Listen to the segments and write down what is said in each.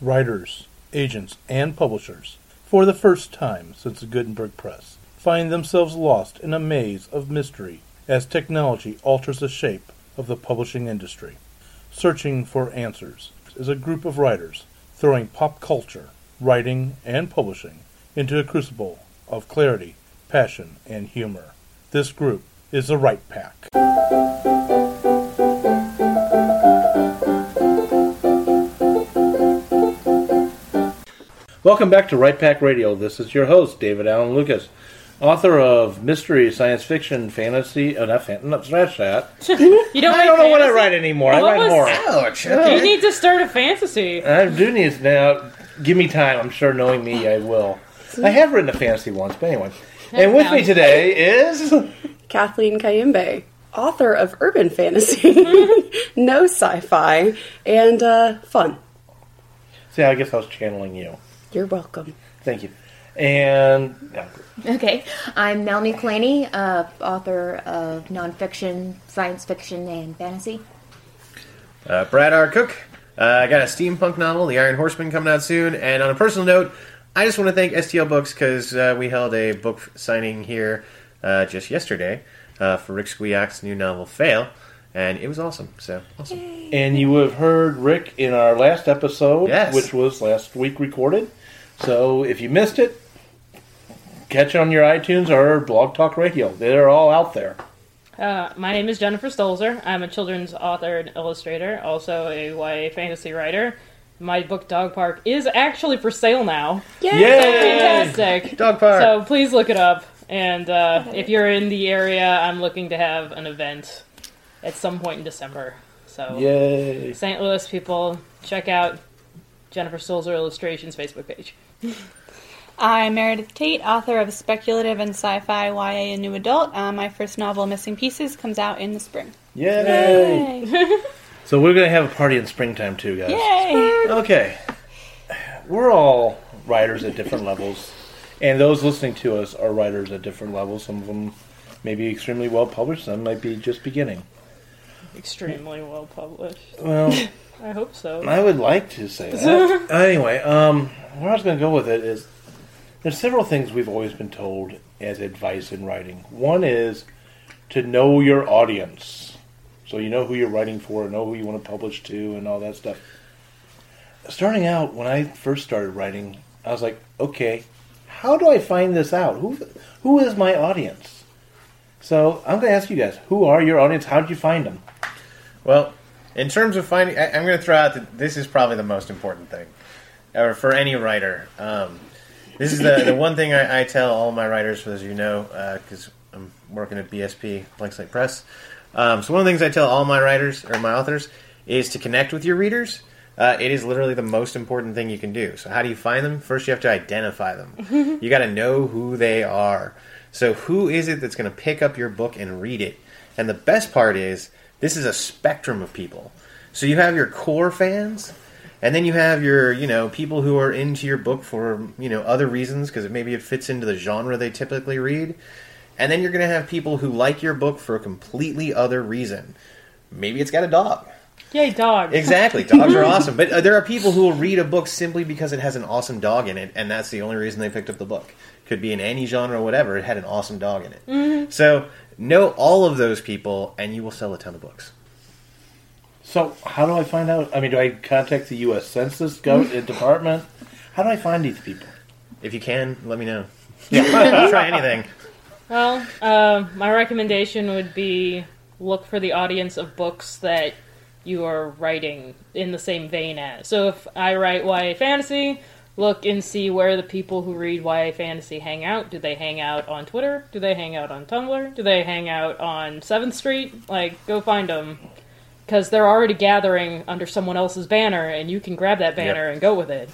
Writers, agents, and publishers, for the first time since the Gutenberg Press, find themselves lost in a maze of mystery as technology alters the shape of the publishing industry. Searching for Answers is a group of writers throwing pop culture, writing, and publishing into a crucible of clarity, passion, and humor. This group is the Write Pack. Welcome back to Write Pack Radio. This is your host, David Allen Lucas, author of mystery, science fiction, fantasy, uh, not fan, not scratch that. You don't I don't write know what I write anymore. What I write was- horror. Ouch. You need to start a fantasy. I do need to now. Give me time. I'm sure, knowing me, I will. I have written a fantasy once, but anyway. And with me today is Kathleen Kayembe, author of urban fantasy, no sci-fi, and uh, fun. See, I guess I was channeling you. You're welcome. Thank you. And yeah, Okay, I'm Melanie Claney, uh, author of nonfiction, science fiction, and fantasy. Uh, Brad R. Cook. Uh, I got a steampunk novel, The Iron Horseman, coming out soon. And on a personal note, I just want to thank STL Books because uh, we held a book signing here uh, just yesterday uh, for Rick Squiak's new novel, Fail. And it was awesome. So, awesome. and you have heard Rick in our last episode, Yes. which was last week recorded. So if you missed it, catch it on your iTunes or Blog Talk Radio. They're all out there. Uh, my name is Jennifer Stolzer. I'm a children's author and illustrator, also a YA fantasy writer. My book Dog Park is actually for sale now. Yay! Fantastic. Dog Park. So please look it up. And uh, if you're in the area, I'm looking to have an event at some point in December. So Yay! St. Louis people, check out Jennifer Stolzer Illustrations Facebook page. I'm Meredith Tate, author of speculative and sci-fi YA and new adult. Uh, my first novel, Missing Pieces, comes out in the spring. Yay! so we're gonna have a party in springtime too, guys. Yay! Okay. We're all writers at different levels, and those listening to us are writers at different levels. Some of them may be extremely well published, some might be just beginning. Extremely well published. Well, I hope so. I would like to say that. anyway, um, where I was going to go with it is there's several things we've always been told as advice in writing. One is to know your audience. So you know who you're writing for, know who you want to publish to, and all that stuff. Starting out, when I first started writing, I was like, okay, how do I find this out? Who, who is my audience? So I'm going to ask you guys, who are your audience? How did you find them? Well, in terms of finding, I, I'm going to throw out that this is probably the most important thing, or for any writer. Um, this is the, the one thing I, I tell all my writers, as you know, because I'm working at BSP, Blank Slate Press. Um, so one of the things I tell all my writers or my authors is to connect with your readers. Uh, it is literally the most important thing you can do. So how do you find them? First, you have to identify them. you got to know who they are. So who is it that's going to pick up your book and read it? And the best part is this is a spectrum of people. So you have your core fans, and then you have your you know people who are into your book for you know other reasons because maybe it fits into the genre they typically read. And then you're going to have people who like your book for a completely other reason. Maybe it's got a dog. Yay, dog. Exactly, dogs are awesome. But uh, there are people who will read a book simply because it has an awesome dog in it, and that's the only reason they picked up the book. Could be in any genre, or whatever. It had an awesome dog in it. So know all of those people, and you will sell a ton of books. So, how do I find out? I mean, do I contact the U.S. Census Gov- uh, Department? How do I find these people? If you can, let me know. I'll try anything. Well, uh, my recommendation would be look for the audience of books that you are writing in the same vein as. So if I write YA fantasy, look and see where the people who read YA fantasy hang out. Do they hang out on Twitter? Do they hang out on Tumblr? Do they hang out on Seventh Street? Like, go find them. Because they're already gathering under someone else's banner, and you can grab that banner Yep. and go with it.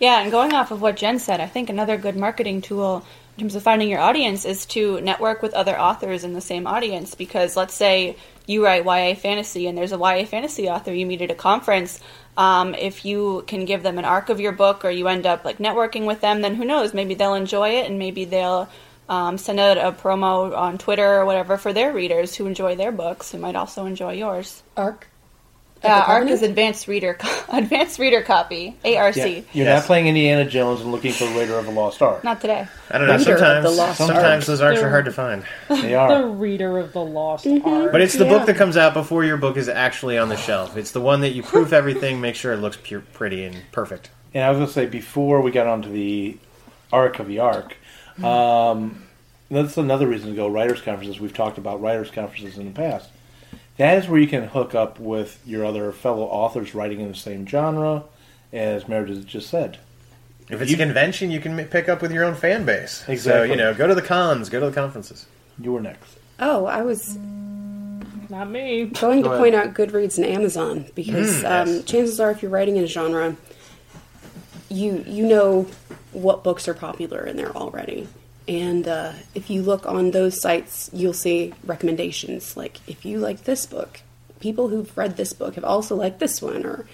Yeah, and going off of what Jen said, I think another good marketing tool in terms of finding your audience is to network with other authors in the same audience. Because let's say you write YA fantasy and there's a YA fantasy author you meet at a conference. Um, if you can give them an arc of your book or you end up like networking with them, then who knows? Maybe they'll enjoy it and maybe they'll um, send out a promo on Twitter or whatever for their readers who enjoy their books who might also enjoy yours. Arc. Uh, ARC is advanced reader, advanced reader copy. ARC. Yeah, you're Yes. not playing Indiana Jones and looking for Raider of the Lost Ark. Not today. I don't know. Reader the Sometimes, Lost sometimes those arcs They're- hard to find. They are The reader of the lost Mm-hmm. art. But it's the Yeah. book that comes out before your book is actually on the shelf. It's the one that you proof everything, make sure it looks pure, pretty, and perfect. And I was going to say before we got onto the arc of the arc, um, that's another reason to go writers conferences. We've talked about writers conferences in the past. That is where you can hook up with your other fellow authors writing in the same genre, as Meredith just said. If it's You- a convention, you can pick up with your own fan base. So, Exactly. you know, go to the cons, go to the conferences. You were next. Oh, I was Not me. going to Go point out Goodreads and Amazon because Mm, um, yes. chances are, if you're writing in a genre, you you know what books are popular in there already. And uh, if you look on those sites, you'll see recommendations like if you like this book, people who've read this book have also liked this one or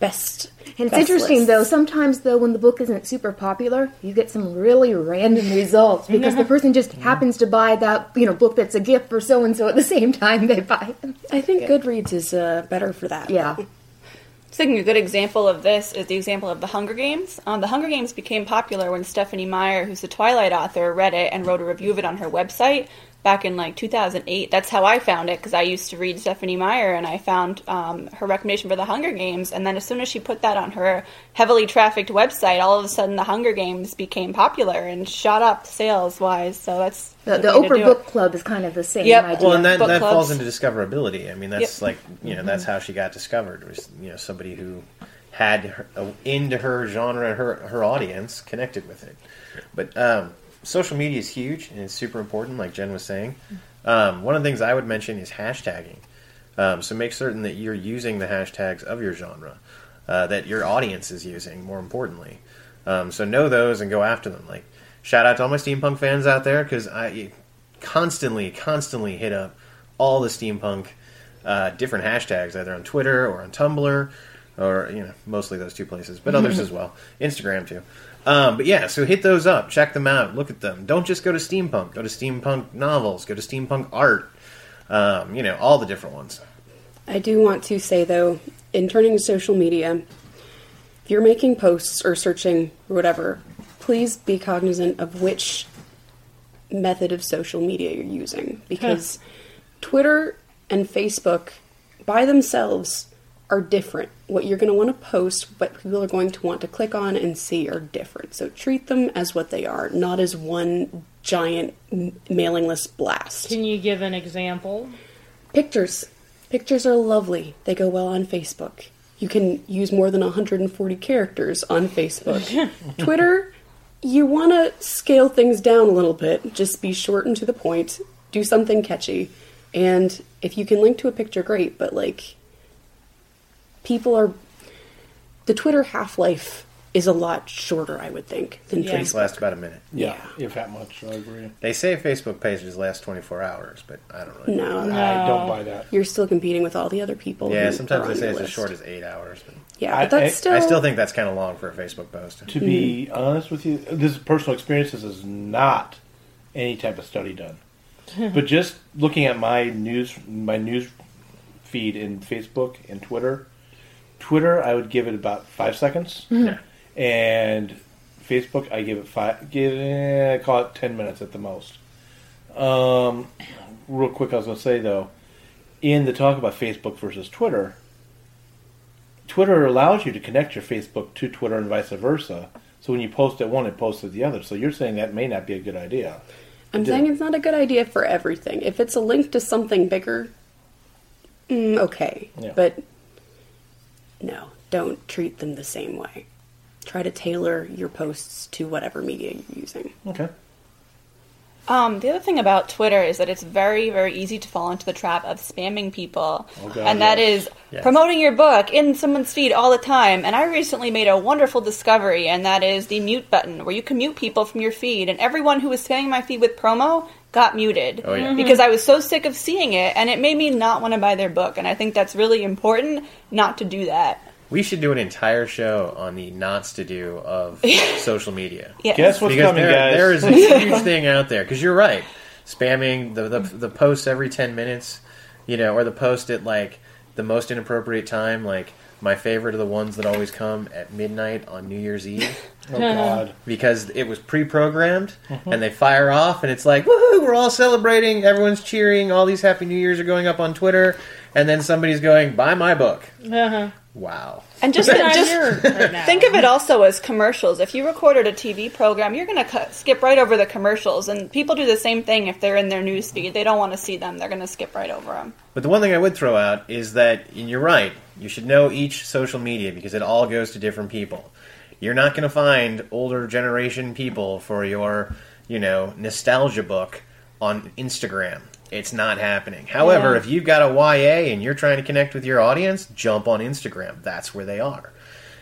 best. And it's best interesting lists. though. Sometimes though, when the book isn't super popular, you get some really random results because the person just happens to buy that you know book that's a gift for so and so at the same time they buy it. I think Goodreads is uh, better for that. Yeah. I think a good example of this is the example of the Hunger Games. Um, the Hunger Games became popular when Stephanie Meyer, who's the Twilight author, read it and wrote a review of it on her website back in like 2008. That's how I found it because I used to read Stephanie Meyer and I found um, her recommendation for the Hunger Games. And then as soon as she put that on her heavily trafficked website, all of a sudden the Hunger Games became popular and shot up sales wise. So that's The, the Oprah Book it. Club is kind of the same Yep. idea. Well, and that, Book that clubs. falls into discoverability. I mean, that's Yep. Mm-hmm. like, you know, that's how she got discovered. Was, you know, somebody who had her, uh, into her genre, her her audience, connected with it. But um, social media is huge and it's super important, like Jen was saying. Um, one of the things I would mention is hashtagging. Um, so make certain that you're using the hashtags of your genre, uh, that your audience is using. More importantly, um, so know those and go after them. Like shout out to all my steampunk fans out there because I constantly, constantly hit up all the steampunk uh, different hashtags, either on Twitter or on Tumblr, or you know, mostly those two places, but others as well, Instagram too. Um, but yeah, so hit those up, check them out, look at them. Don't just go to steampunk. Go to steampunk novels. Go to steampunk art. Um, you know, all the different ones. I do want to say though, in turning to social media, if you're making posts or searching or whatever, please be cognizant of which method of social media you're using because Twitter and Facebook by themselves are different. What you're going to want to post, what people are going to want to click on and see are different. So treat them as what they are, not as one giant mailing list blast. Can you give an example? Pictures. Pictures are lovely. They go well on Facebook. You can use more than 140 characters on Facebook. Twitter, you want to scale things down a little bit. Just be short and to the point. Do something catchy. And if you can link to a picture, great. But, like, people are. The Twitter half life is a lot shorter, I would think, than Yeah. These Facebook. last about a minute. Yeah, if that much, I agree. They say Facebook pages last 24 hours, but I don't really. No, I don't buy that. you're still competing with all the other people. Yeah, who sometimes are they say your it's as short as eight hours. But Yeah, I- but that's I- still. I still think that's kind of long for a Facebook post. To be honest with you, this personal experience. This is not any type of study done. but just looking at my news, my news feed in Facebook and Twitter, Twitter, I would give it about five seconds, Yeah. and Facebook, I give it five. Give eh, call it ten minutes at the most. Um, real quick, I was going to say though, in the talk about Facebook versus Twitter, Twitter allows you to connect your Facebook to Twitter and vice versa. So when you post at one, it posts at the other. So you're saying that may not be a good idea. I'm do. saying it's not a good idea for everything. If it's a link to something bigger, mm, okay. Yeah. But no, don't treat them the same way. Try to tailor your posts to whatever media you're using. Okay. Um, the other thing about Twitter is that it's very, very easy to fall into the trap of spamming people. Oh, God, and that yes. is Yes. promoting your book in someone's feed all the time. And I recently made a wonderful discovery, and that is the mute button, where you can mute people from your feed. And everyone who was spamming my feed with promo got muted. Oh, yeah. Mhm. Because I was so sick of seeing it, and it made me not want to buy their book. And I think that's really important not to do that. We should do an entire show on the nots to do of social media. Yes. Guess what's because coming, there, guys? there is a huge thing out there. Because you're right, spamming the, the the posts every ten minutes, you know, or the post at like the most inappropriate time. Like my favorite are the ones that always come at midnight on New Year's Eve oh God. because it was pre-programmed and they fire off and it's like woohoo we're all celebrating everyone's cheering all these happy new years are going up on twitter and then somebody's going buy my book Uh-huh. wow And just, just right think of it also as commercials. If you recorded a TV program, you're going to skip right over the commercials, and people do the same thing if they're in their news feed. They don't want to see them; they're going to skip right over them. But the one thing I would throw out is that, and you're right, you should know each social media because it all goes to different people. You're not going to find older generation people for your, you know, nostalgia book on Instagram. It's not happening. However, Yeah. if you've got a YA and you're trying to connect with your audience, jump on Instagram. That's where they are.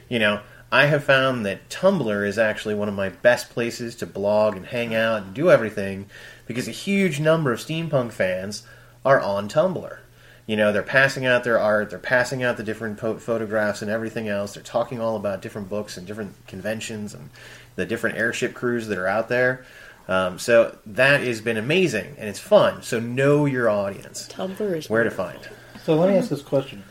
You know, I have found that Tumblr is actually one of my best places to blog and hang out and do everything because a huge number of steampunk fans are on Tumblr. You know, they're passing out their art, they're passing out the different po- photographs and everything else. They're talking all about different books and different conventions and the different airship crews that are out there. Um, so that has been amazing and it's fun. So know your audience, Tumblr is where to find. So let me ask this question,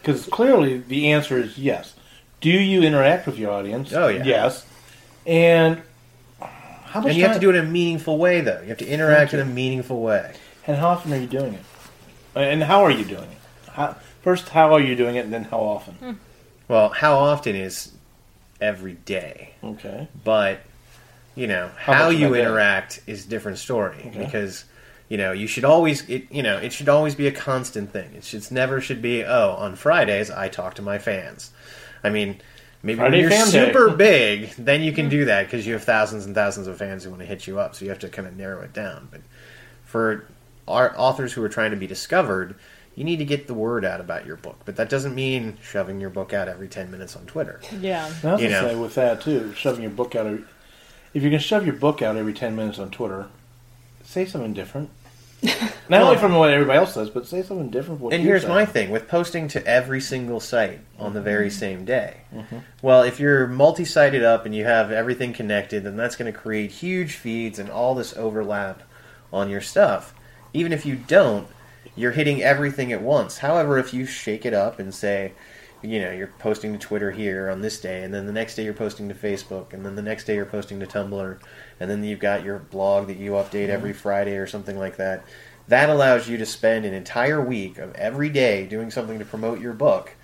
because clearly the answer is yes. Do you interact with your audience? Oh, yeah. Yes. And how much And you have to do it in a meaningful way, though. You have to interact in a meaningful way. And how often are you doing it? Uh, and how are you doing it? How, first, how are you doing it, and then how often? Hmm. Well, how often is every day? Okay. but you know How how, you that day? interact is a different story Okay. because you know you should always it you know it should always be a constant thing it should never should be oh on fridays i talk to my fans i mean maybe Friday when you're fan day. super big then you can hmm. do that because you have thousands and thousands of fans who want to hit you up so you have to kind of narrow it down but for our authors who are trying to be discovered you need to get the word out about your book but that doesn't mean shoving your book out every 10 minutes on twitter Yeah. And I was You gonna know. say with that too, shoving your book out. Every, if you're gonna shove your book out every ten minutes on Twitter, say something different. Not only from what everybody else says, but say something different. What And you're here's my thing with posting to every single site on the very Mm-hmm. same day. Well, if you're multi sited up and you have everything connected, then that's going to create huge feeds and all this overlap on your stuff. Even if you don't, you're hitting everything at once. However, if you shake it up and say, you know, you're posting to Twitter here on this day, and then the next day you're posting to Facebook, and then the next day you're posting to Tumblr, and then you've got your blog that you update every mm-hmm. Friday or something like that. That allows you to spend an entire week of every day doing something to promote your book,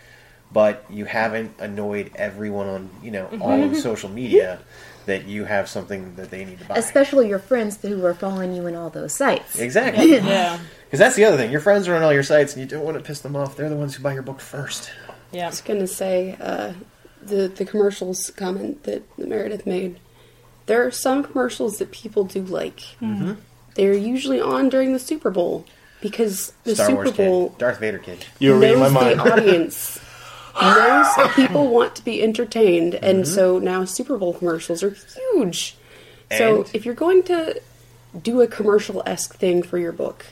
but you haven't annoyed everyone on, you know, all mm-hmm. of social media that you have something that they need to buy. Especially your friends who are following you in all those sites. Exactly. Yeah. Because that's the other thing. Your friends are on all your sites, and you don't want to piss them off. They're the ones who buy your book first. Yeah. I was gonna say uh, the the commercials comment that Meredith made. There are some commercials that people do like. Mm-hmm. They're usually on during the Super Bowl because the Star Super Wars Bowl kid, Darth Vader kid. You're reading my mind. the audience. Knows people want to be entertained, and Mm-hmm. so now Super Bowl commercials are huge. So if you're going to do a commercial esque thing for your book,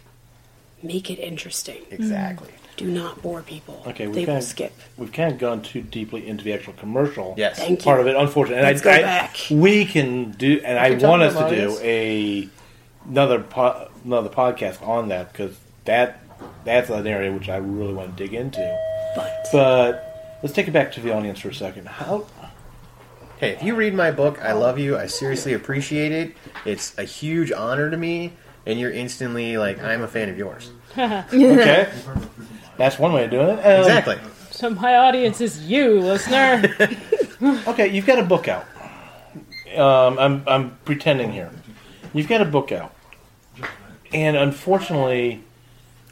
make it interesting. Exactly. Do not bore people. Okay, they we've will kind, of, skip. we've kind of gone too deeply into the actual commercial Yes. Thank part you. of it, unfortunately. Let's I, go I- back. We can do, and I want us to do a another po- another podcast on that because that that's an area which I really want to dig into. But But let's take it back to the audience for a second. How Hey, if you read my book, I love you. I seriously appreciate it. It's a huge honor to me, and you're instantly like, I'm a fan of yours. okay? That's one way of doing it. Um, Exactly. So my audience is you, listener. Okay, you've got a book out. Um, I'm I'm pretending here. You've got a book out, and unfortunately,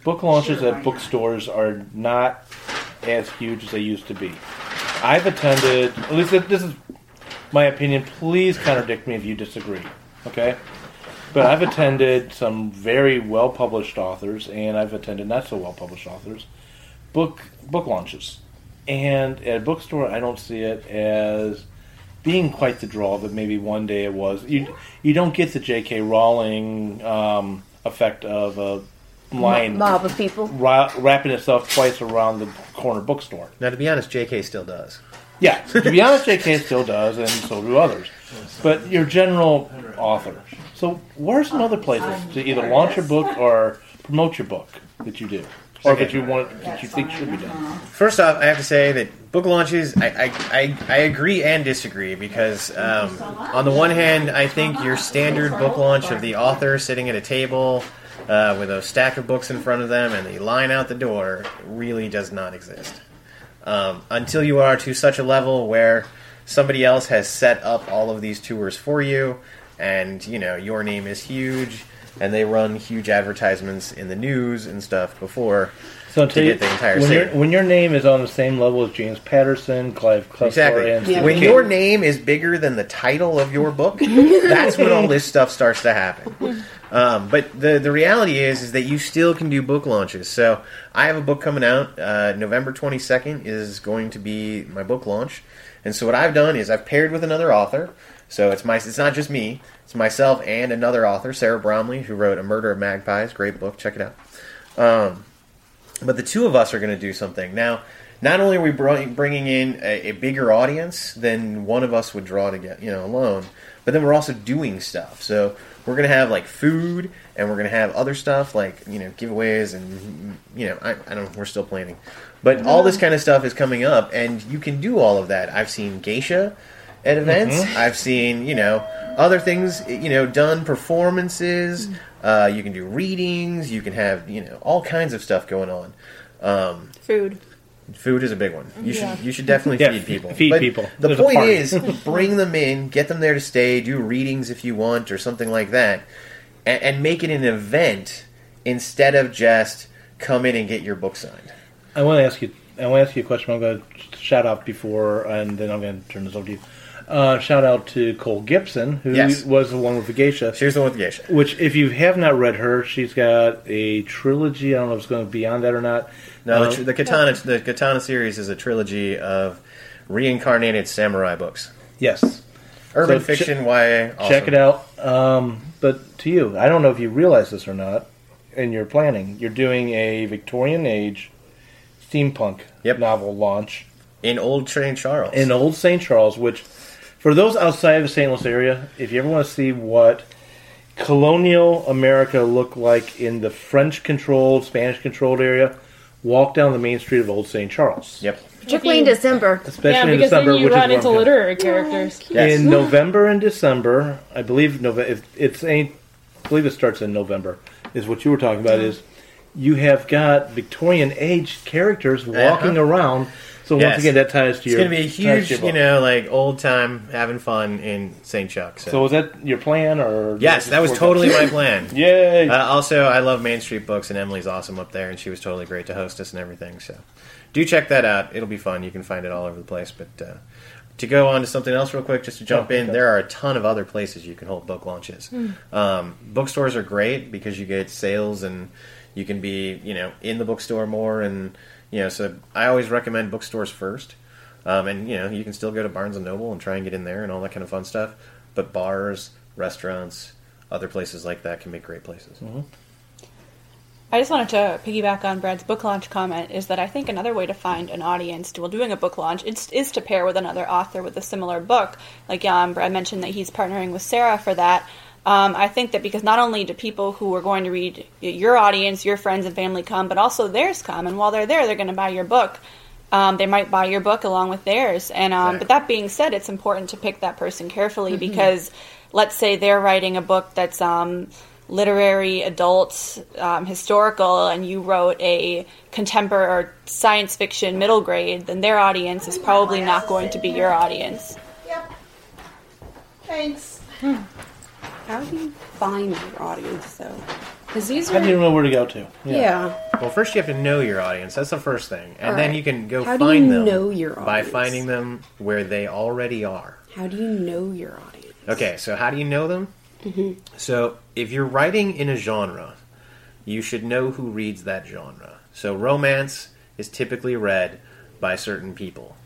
book launches at bookstores are not as huge as they used to be. I've attended. At least this is my opinion. Please contradict me if you disagree. Okay, But I've attended some very well published authors, and I've attended not so well published authors book book launches. And at a bookstore, I don't see it as being quite the draw that maybe one day it was. You you don't get the J.K. Rowling um, effect of a line mob of people. ra- wrapping itself twice around the corner bookstore. Now, to be honest, J.K. still does. Yeah, to be honest, J.K. still does, and so do others. But your general author. So, where's some other places to either launch your book or promote your book that you do, or that you want that you think should be done? First off, I have to say that book launches, I, I, I, I agree and disagree because, um, on the one hand, I think your standard book launch of the author sitting at a table uh, with a stack of books in front of them and the line out the door really does not exist. Um, until you are to such a level where somebody else has set up all of these tours for you and, you know, your name is huge and they run huge advertisements in the news and stuff before So to until you, get the entire when, your, sale. when your name is on the same level as James Patterson, Clive Cussler, Exactly. and Yeah. When Stephen your name is bigger than the title of your book, that's when all this stuff starts to happen. Um, but the the reality is is that you still can do book launches. So I have a book coming out. Uh, November twenty second is going to be my book launch. And so what I've done is I've paired with another author. So it's my it's not just me. It's myself and another author, Sarah Bromley, who wrote A Murder of Magpies. Great book. Check it out. Um, but the two of us are going to do something now. Not only are we bringing in a, a bigger audience than one of us would draw to get, you know, alone, but then we're also doing stuff. So we're going to have like food, and we're going to have other stuff like you know giveaways, and you know, I, I don't know, we're still planning, but all this mm. kind of stuff is coming up, and you can do all of that. I've seen geisha at events. Mm-hmm. I've seen you know other things you know done performances. Uh, you can do readings. You can have you know all kinds of stuff going on. Um, Food. Food is a big one. You should you should definitely Yeah, feed people. feed But people. The There's a point party. is, bring them in, get them there to stay, do readings if you want, or something like that, and, and make it an event instead of just come in and get your book signed. I want to ask you. I want to ask you a question. I'm going to shout out before, and then I'm going to turn this over to you. Uh, shout out to Cole Gibson, who Yes. was the one with the geisha. Here's the one with the geisha. Which, if you have not read her, she's got a trilogy. I don't know if it's going to be beyond that or not. No, Uh, the, the Katana the Katana series is a trilogy of reincarnated samurai books. yes, Urban So fiction, YA. Awesome. check it out. Um, but to you, I don't know if you realize this or not. In your planning, you're doing a Victorian age steampunk Yep. novel launch in Old Train Charles. in Old St. Charles, which, for those outside of the St. Louis area, if you ever want to see what colonial America looked like in the French controlled, Spanish controlled area, walk down the main street of Old St. Charles. yep. Particularly in December. Especially yeah, in because December, then you which run is into literary characters. Yes. in November and December, I believe Nove- if it's ain't, I believe it starts in November. Is what you were talking about? Is you have got Victorian age characters walking Uh-huh. around. So once again, that ties to your. It's your. going to be a ties to huge, your you book. know, like old time having fun in St. Chuck. So was that your plan, or Yes, that was totally my plan. Yay! Uh, also, I love Main Street Books, and Emily's awesome up there, and she was totally great to host us and everything. So, do check that out. It'll be fun. You can find it all over the place. But uh, to go on to something else real quick, just to jump Oh, in, okay. there are a ton of other places you can hold book launches. Um, bookstores are great because you get sales and you can be, you know, in the bookstore more, and you know. So I always recommend bookstores first. Um, and you know, you can still go to Barnes and Noble and try and get in there and all that kind of fun stuff. But bars, restaurants, other places like that can make great places. I just wanted to piggyback on Brad's book launch comment is that I think another way to find an audience while doing a book launch is, is to pair with another author with a similar book. Like um, Brad mentioned that he's partnering with Sarah for that. Um, I think that because not only do people who are going to read your audience, your friends and family come, but also theirs come, and while they're there, they're going to buy your book. Um, they might buy your book along with theirs. And um, but that being said, it's important to pick that person carefully because let's say they're writing a book that's um, literary, adult, um, historical, and you wrote a contemporary or science fiction middle grade, then their audience is probably not going to be your audience. Yep. Thanks. How do you find your audience, though? Because these How do you are. know where to go to? Yeah. Well, first you have to know your audience. That's the first thing, and All then you can go How do find you them know your audience? by finding them where they already are. How do you know your audience? Okay, so how do you know them? Mm-hmm. So if you're writing in a genre, you should know who reads that genre. So romance is typically read by certain people.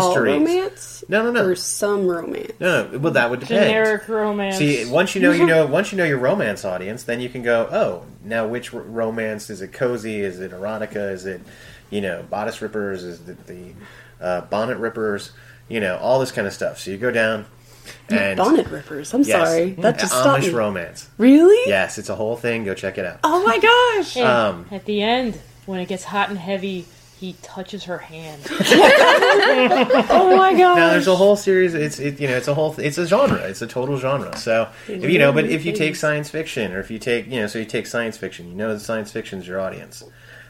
All romance? No, no, no. Or some romance? No, no. Well, that would depend. Generic romance. See, once you know, you know. Once you know your romance audience, then you can go. Oh, now which r- romance is it? Cozy? Is it erotica? Is it, you know, bodice rippers? Is it the uh, bonnet rippers? You know, all this kind of stuff. So you go down and Bonnet rippers. I'm Yes. sorry. That just stopped Amish me. romance. Really? Yes, it's a whole thing. Go check it out. Oh my gosh. Um, at the end, when it gets hot and heavy, he touches her hand. oh my god! Now there's a whole series. It's it, you know it's a whole it's a genre. It's a total genre. So if you know, but if you take science fiction or if you take you know, so you take science fiction, you know that science fiction is your audience.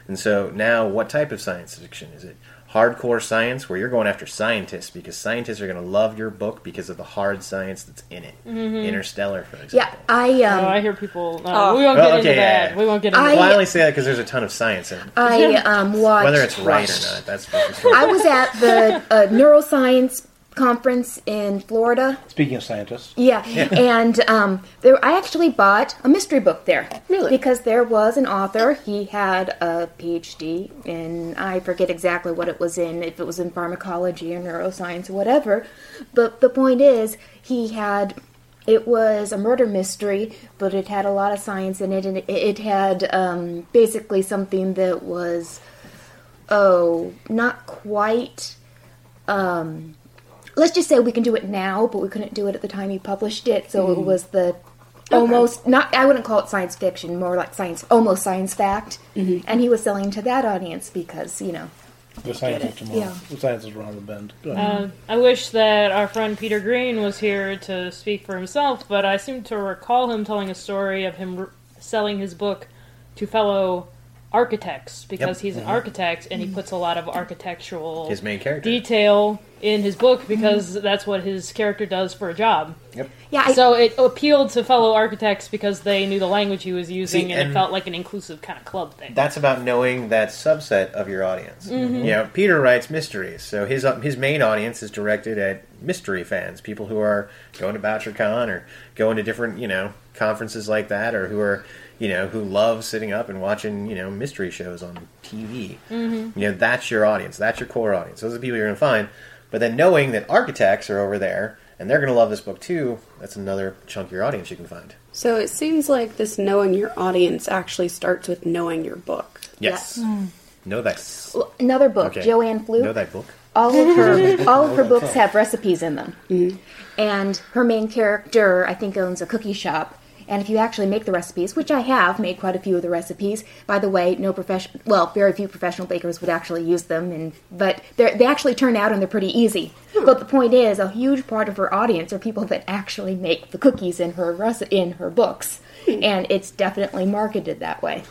And so now, what type of science fiction is it? Hardcore science, where you're going after scientists because scientists are going to love your book because of the hard science that's in it. Interstellar, for example. Yeah, I um, oh, I hear people. No, Oh. we won't Well, get okay, into yeah, that. yeah. We won't get into I- Well, I that. only say that because there's a ton of science in it. I um, watched. Whether it's right or not, that's I was at the uh, neuroscience conference in Florida. Speaking of scientists, Yeah, and um, there, I actually bought a mystery book there. Really? Because there was an author. He had a PhD in I forget exactly what it was in, if it was in pharmacology or neuroscience or whatever. But the point is, he had. It was a murder mystery, but it had a lot of science in it, and it, it had um, basically something that was, oh, not quite um, let's just say we can do it now, but we couldn't do it at the time he published it. So it was the almost not. I wouldn't call it science fiction, more like science, almost science fact. And he was selling to that audience because you know. the science is tomorrow. Yeah. The science is around the bend. Go ahead. Uh, I wish that our friend Peter Green was here to speak for himself, but I seem to recall him telling a story of him r- selling his book to fellow architects because Yep. he's an architect and he puts a lot of architectural His main character. detail in his book because that's what his character does for a job. Yep. Yeah, I, So it appealed to fellow architects because they knew the language he was using See, and, and- it felt like an inclusive kind of club thing. That's about knowing that subset of your audience. Mm-hmm. You know, Peter writes mysteries, so his uh, his main audience is directed at mystery fans, people who are going to BoucherCon or going to different you know conferences like that, or who are you know who love sitting up and watching you know mystery shows on TV. Mm-hmm. You know, that's your audience. That's your core audience. Those are the people you're going to find. But then knowing that architects are over there and they're going to love this book too, that's another chunk of your audience you can find. So it seems like this knowing your audience actually starts with knowing your book. Yes. Know that. Well, another book, Okay. Joanne Fluke. Know that book. all of her all of her books have recipes in them and her main character i think owns a cookie shop and if you actually make the recipes which i have made quite a few of the recipes by the way no profession well very few professional bakers would actually use them and but they're, actually turn out and they're pretty easy hmm. but the point is a huge part of her audience are people that actually make the cookies in her reci- in her books hmm. and it's definitely marketed that way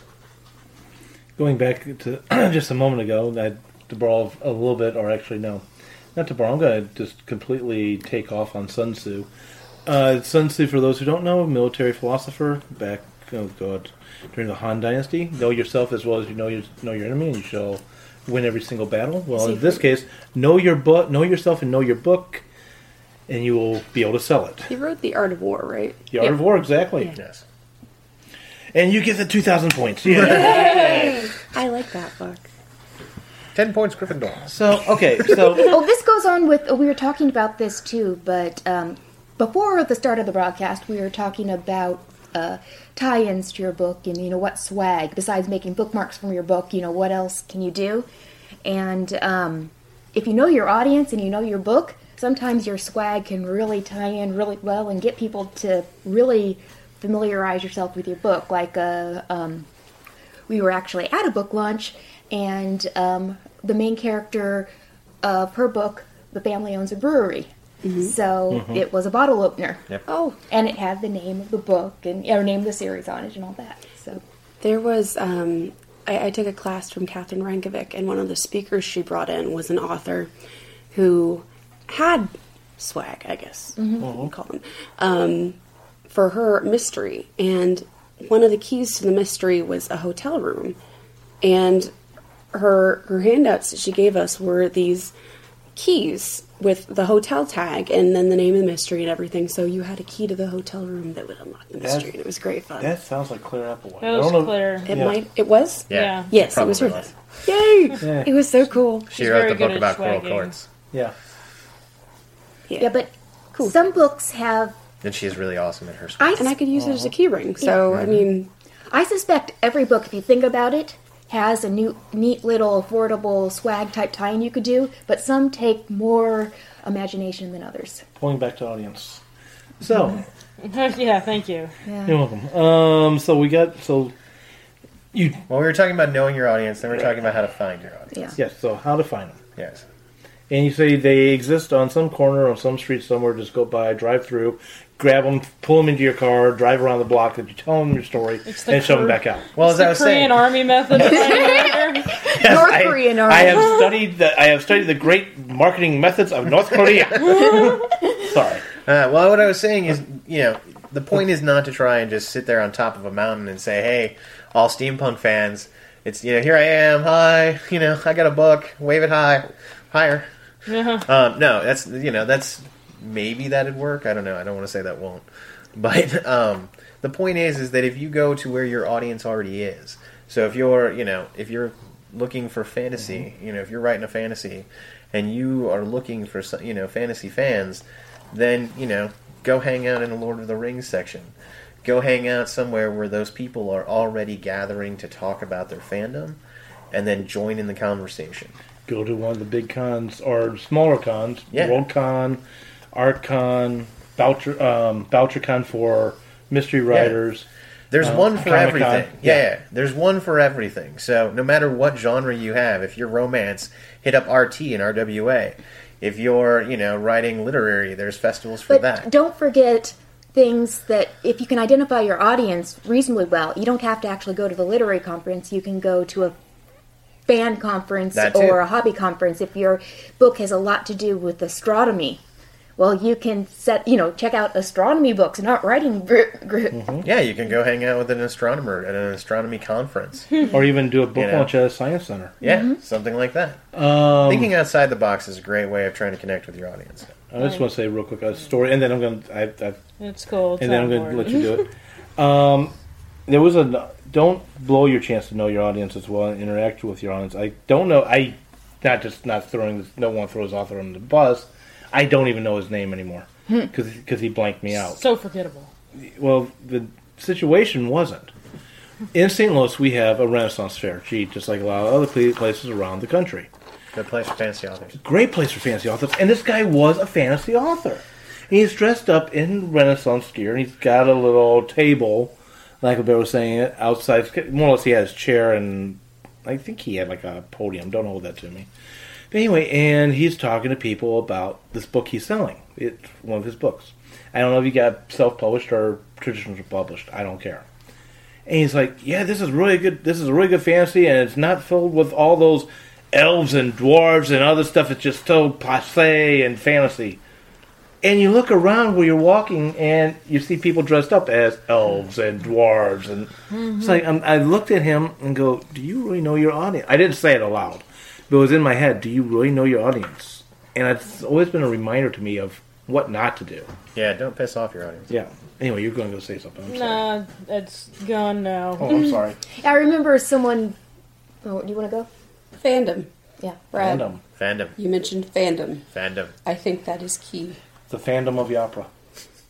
Going back to just a moment ago, I, to borrow a little bit, or actually no, not to borrow. I'm going to just completely take off on Sun Tzu. Uh, Sun Tzu, for those who don't know, military philosopher back oh God, during the Han Dynasty. Know yourself as well as you know your know your enemy, and you shall win every single battle. Well, in this case, know your book, know yourself, and know your book, and you will be able to sell it. He wrote The Art of War, right? The Art of War, exactly. Yes. And you get the two thousand points. Yeah. I like that book. Ten points, Gryffindor. so okay, so oh, this goes on with. We were talking about this too, but um, before the start of the broadcast, we were talking about uh, tie-ins to your book, and you know what swag besides making bookmarks from your book. You know what else can you do? And um, if you know your audience and you know your book, sometimes your swag can really tie in really well and get people to really familiarize yourself with your book. Like uh, um, we were actually at a book launch, and um, the main character of her book, the family owns a brewery. So it was a bottle opener. Yep. Oh, And it had the name of the book and or name of the series on it and all that. So There was, um, I, I took a class from Catherine Rankovic, and one of the speakers she brought in was an author who had swag, I guess you can call them, um, for her mystery. And one of the keys to the mystery was a hotel room. And her her handouts that she gave us were these keys with the hotel tag and then the name of the mystery and everything. So you had a key to the hotel room that would unlock the mystery. and it was great fun. That sounds like Claire Applewhite. That I was don't know- Claire. it yeah. might. It was. Yeah. Yes, it was her. Probably was. Yay! Yeah. It was so cool. She She's wrote the book good at about coral swagging. courts, Yeah. Yeah, but cool. some books have. and she is really awesome at her. I, And I could use it as a oh. key ring. So I mean, I suspect every book, if you think about it, has a new, neat little affordable swag type tie-in you could do, but some take more imagination than others. Going back to audience. So, yeah, thank you. you're welcome. Um, so we got so you Well, we were talking about knowing your audience, then we are talking about how to find your audience. Yeah. yes. So how to find them? Yes. And you say they exist on some corner on some street somewhere. Just go by, drive through, grab them, pull them into your car, drive around the block, and you tell them your story, the and shove them back out. Well, as I The was Korean saying, Army method. of finding. North I, Korean I army. have studied the I have studied the great marketing methods of North Korea. Sorry. Uh, well, what I was saying is, you know, the point is not to try and just sit there on top of a mountain and say, "Hey, all steampunk fans, it's you know, here I am, hi, you know, I got a book, wave it high, higher." Um, no, that's you know, that's maybe that'd work. I don't know. I don't want to say that won't, but um, the point is, is that if you go to where your audience already is, so if you're, you know, if you're looking for fantasy, you know, if you're writing a fantasy, and you are looking for, you know, fantasy fans, then you know, go hang out in the Lord of the Rings section. Go hang out somewhere where those people are already gathering to talk about their fandom, and then join in the conversation. Go to one of the big cons or smaller cons, Yeah. WorldCon, ArtCon, Boucher, um, BoucherCon for mystery writers. There's Uh, one for Comic-Con. everything. Yeah. Yeah. yeah, there's one for everything. So no matter what genre you have, if you're romance, hit up RT and RWA. If you're, you know, writing literary, there's festivals for But that. don't forget things that if you can identify your audience reasonably well, you don't have to actually go to the literary conference. You can go to a fan conference or a hobby conference if your book has a lot to do with astronomy. Well, you can set, you know, check out astronomy books, not writing gr- gr- Yeah, you can go hang out with an astronomer at an astronomy conference. or even do a book You know. launch at a science center. Yeah, something like that. Um, Thinking outside the box is a great way of trying to connect with your audience. I just want to say real quick a story, and then I'm going to. I, I, It's cool. It's and then I'm going to board. let you do it. Um, there was a don't blow your chance to know your audience as well and interact with your audience. I don't know. I not just not throwing this, no one throws author on the bus. I don't even know his name anymore hmm. because he blanked me out. So forgettable. Well, the situation wasn't. In St. Louis, we have a Renaissance fair. Gee, just like a lot of other places around the country. Good place for fantasy authors. Great place for fantasy authors. And this guy was a fantasy author. He's dressed up in Renaissance gear, and he's got a little table, like Bear was saying, outside. More or less, he had his chair, and I think he had like a podium. Don't hold that to me. Anyway, and he's talking to people about this book he's selling. It's one of his books. I don't know if he got self-published or traditionally published. I don't care. And he's like, "Yeah, this is really good. This is a really good fantasy, and it's not filled with all those elves and dwarves and other stuff. It's just so passe and fantasy." And you look around where you're walking, and you see people dressed up as elves and dwarves, and it's like um, I looked at him and go, "Do you really know your audience?" I didn't say it aloud, but it was in my head. Do you really know your audience? And it's always been a reminder to me of what not to do. Yeah, don't piss off your audience. Yeah. Anyway, you're going to go say something. I'm sorry. Nah, it's gone now. Oh, I'm sorry. I remember someone. Oh, do you want to go? fandom. Yeah. Brad, Fandom. Fandom. you mentioned fandom. Fandom. I think that is key. The fandom of the opera.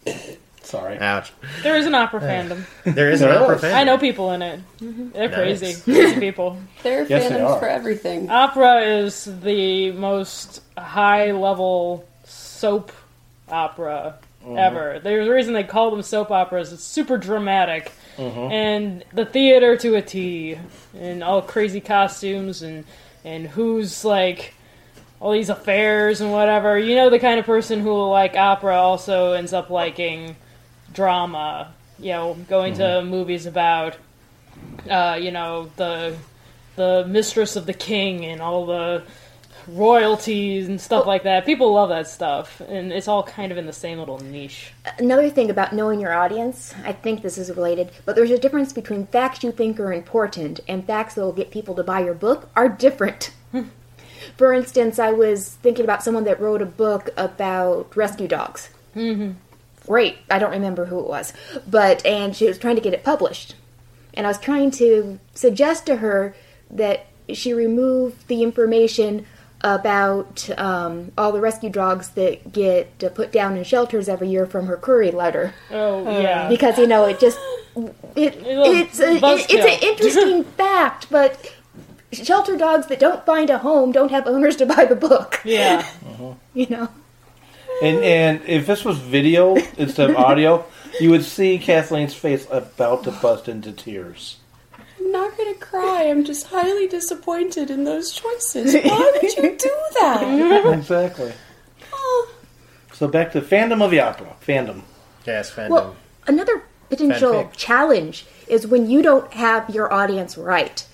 Sorry. Ouch. There is an opera fandom. There is an There opera is. fandom. I know people in it. Mm-hmm. They're Nice. crazy. Crazy people. There are Yes, they fandoms are. for everything. Opera is the most high level soap opera mm-hmm. ever. There's a reason they call them soap operas. It's super dramatic. Mm-hmm. And the theater to a T. And all crazy costumes and and who's like all these affairs and whatever. You know the kind of person who will like opera also ends up liking drama. You know, going to movies about uh, you know, the the mistress of the king and all the royalties and stuff like that. People love that stuff, and it's all kind of in the same little niche. Another thing about knowing your audience, I think this is related, but there's a difference between facts you think are important and facts that will get people to buy your book are different. For instance, I was thinking about someone that wrote a book about rescue dogs. Mm-hmm. Great. I don't remember who it was, but and she was trying to get it published, and I was trying to suggest to her that she remove the information about um, all the rescue dogs that get uh, put down in shelters every year from her query letter Oh yeah. because you know it just it, it's a, it, it's an interesting fact, but shelter dogs that don't find a home don't have owners to buy the book. yeah. You know, And and if this was video instead of audio, you would see Kathleen's face about to bust into tears. I'm not gonna cry. I'm just highly disappointed in those choices. Why would you do that? exactly. So back to fandom of the opera. Fandom. Yes, fandom. well, another potential Fanfic. challenge is when you don't have your audience right.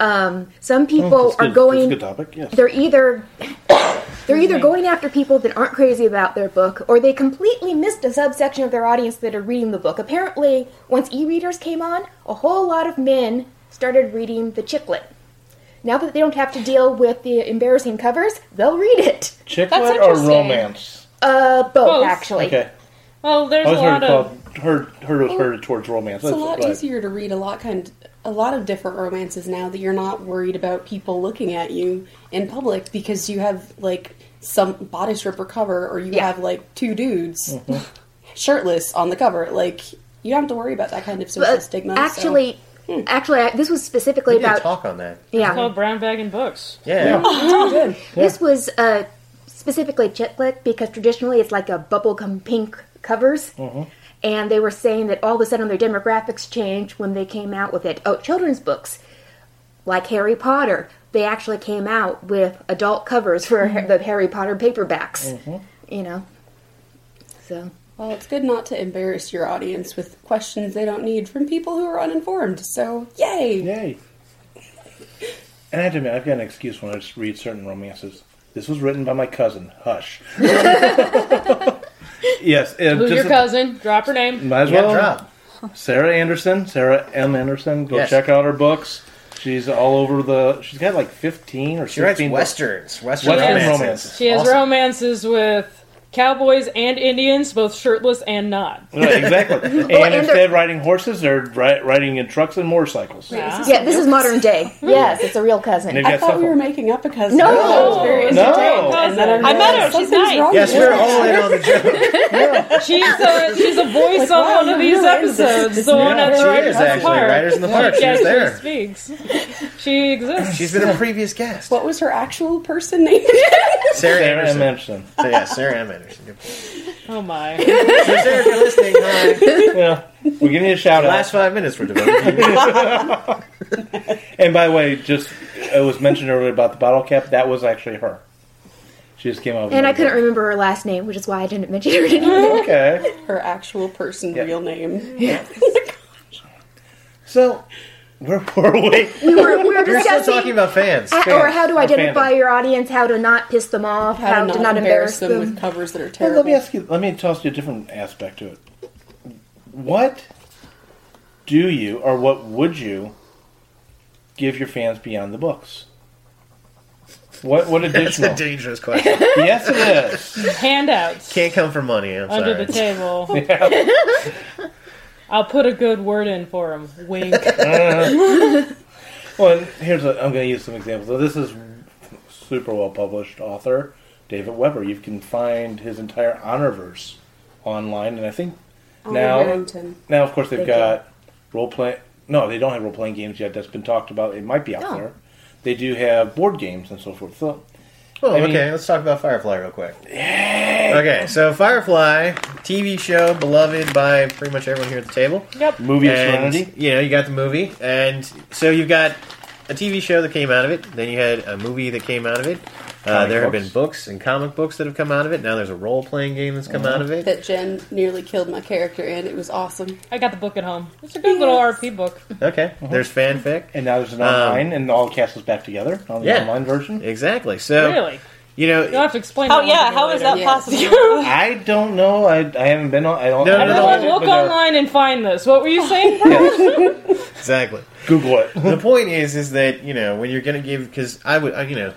Um, some people Oh, That's are good. going. That's a good topic. Yes. they're either they're either going after people that aren't crazy about their book or they completely missed a subsection of their audience that are reading the book apparently once e-readers came on a whole lot of men started reading the chick lit now that they don't have to deal with the embarrassing covers they'll read it Chick lit That's or interesting. romance? uh both, Both. actually Okay. Well, there's I a was heard lot of called heard heard it was heard towards romance. It's a That's lot right. easier to read a lot kind a lot of different romances now that you're not worried about people looking at you in public because you have like some body stripper cover or you Yeah. have like two dudes Mm-hmm. shirtless on the cover. Like you don't have to worry about that kind of social but stigma. so- actually actually I, this was specifically we did about talk on that. yeah called brown bag and books. Yeah. This was uh, specifically chick lit because traditionally it's like a bubblegum pink covers. And they were saying that all of a sudden their demographics changed when they came out with it. Oh, children's books, like Harry Potter, they actually came out with adult covers for the Harry Potter paperbacks. You know? So. Well, it's good not to embarrass your audience with questions they don't need from people who are uninformed. So, yay! Yay. And I have to admit, I've got an excuse when I just read certain romances. This was written by my cousin. Hush. yes. uh, Who's just your a- cousin? Drop her name. Might as You got well. drop. Sarah Anderson, Sarah M. Anderson. Go Yes. check out her books. She's all over the. She's got like fifteen or She writes sixteen. books. westerns, western, Western romances. romances. She has Awesome. romances with cowboys and Indians, both shirtless and not. Right, exactly. and and instead of riding horses, they're ri- riding in trucks and motorcycles. Yeah. Yeah, this is modern day. Yes, it's a real cousin. I thought stuff we were making up a cousin. No. I was very No. and then I met her. She's something's nice. wrong Yes, we're all in on the joke. Uh, she's a she's a voice Like, on wow, one of these really episodes. this the one Yeah, at the she Writers is in the actually. Park. Writers in the Park. She was there. She speaks. She exists. She's been a previous guest. What was her actual person name? Sarah, Sarah M. Anderson. Anderson. So yeah, Sarah M. Anderson. Good. Oh my. So Sarah, if you're listening, hi. Yeah, we're giving you a shout The out. last five minutes were devoted to you. And by the way, just it was mentioned earlier about the bottle cap. That was actually her. She just came out. with and I another couldn't book. remember her last name, which is why I didn't mention her anymore. Oh, okay, her actual person, Yeah. real name. Oh so where were we? we were, we were We're still talking about fans. Uh, or how to identify Fandom. your audience, how to not piss them off, How, to not, embarrass them, with covers that are Well, terrible. let me ask you. Let me toss you a different aspect to it. What do you, or what would you, give your fans beyond the books? What what That's additional? a dangerous question. yes, it is. Handouts Can't come for money. I'm under sorry. the table. Yeah. I'll put a good word in for him. Wink. Uh-huh. Well, and here's a, I'm going to use some examples. So this is super well published author David Weber. You can find his entire Honorverse online, and I think Honor now Harrington. now of course they've They got role play. No, they don't have role playing games yet. That's been talked about. It might be out Oh. there. They do have board games and so forth. So Oh, I mean- okay. Let's talk about Firefly real quick. Okay, so Firefly, TV show beloved by pretty much everyone here at the table. Yep. movie of And, Serenity. You know, you got the movie, and so you've got a TV show that came out of it. Then you had a movie that came out of it. Uh, Comic there have books. been books and comic books that have come out of it. Now there's a role playing game that's come Uh-huh. out of it. That Jen nearly killed my character in. It was awesome. I got the book at home. It's a good little RP book. Okay, there's fanfic. And now there's an online, and all the cast is back together on the Um, Yeah. online version. Exactly. So Really? you know, You'll have to explain. How yeah? to me How is that Yeah. possible? I don't know. I, I haven't been on. I don't. No, I no, no, know Everyone, it, look but they're- online and find this. What were you saying? exactly. Google it. the point is, is that you know when you're going to give because I would, I, you know,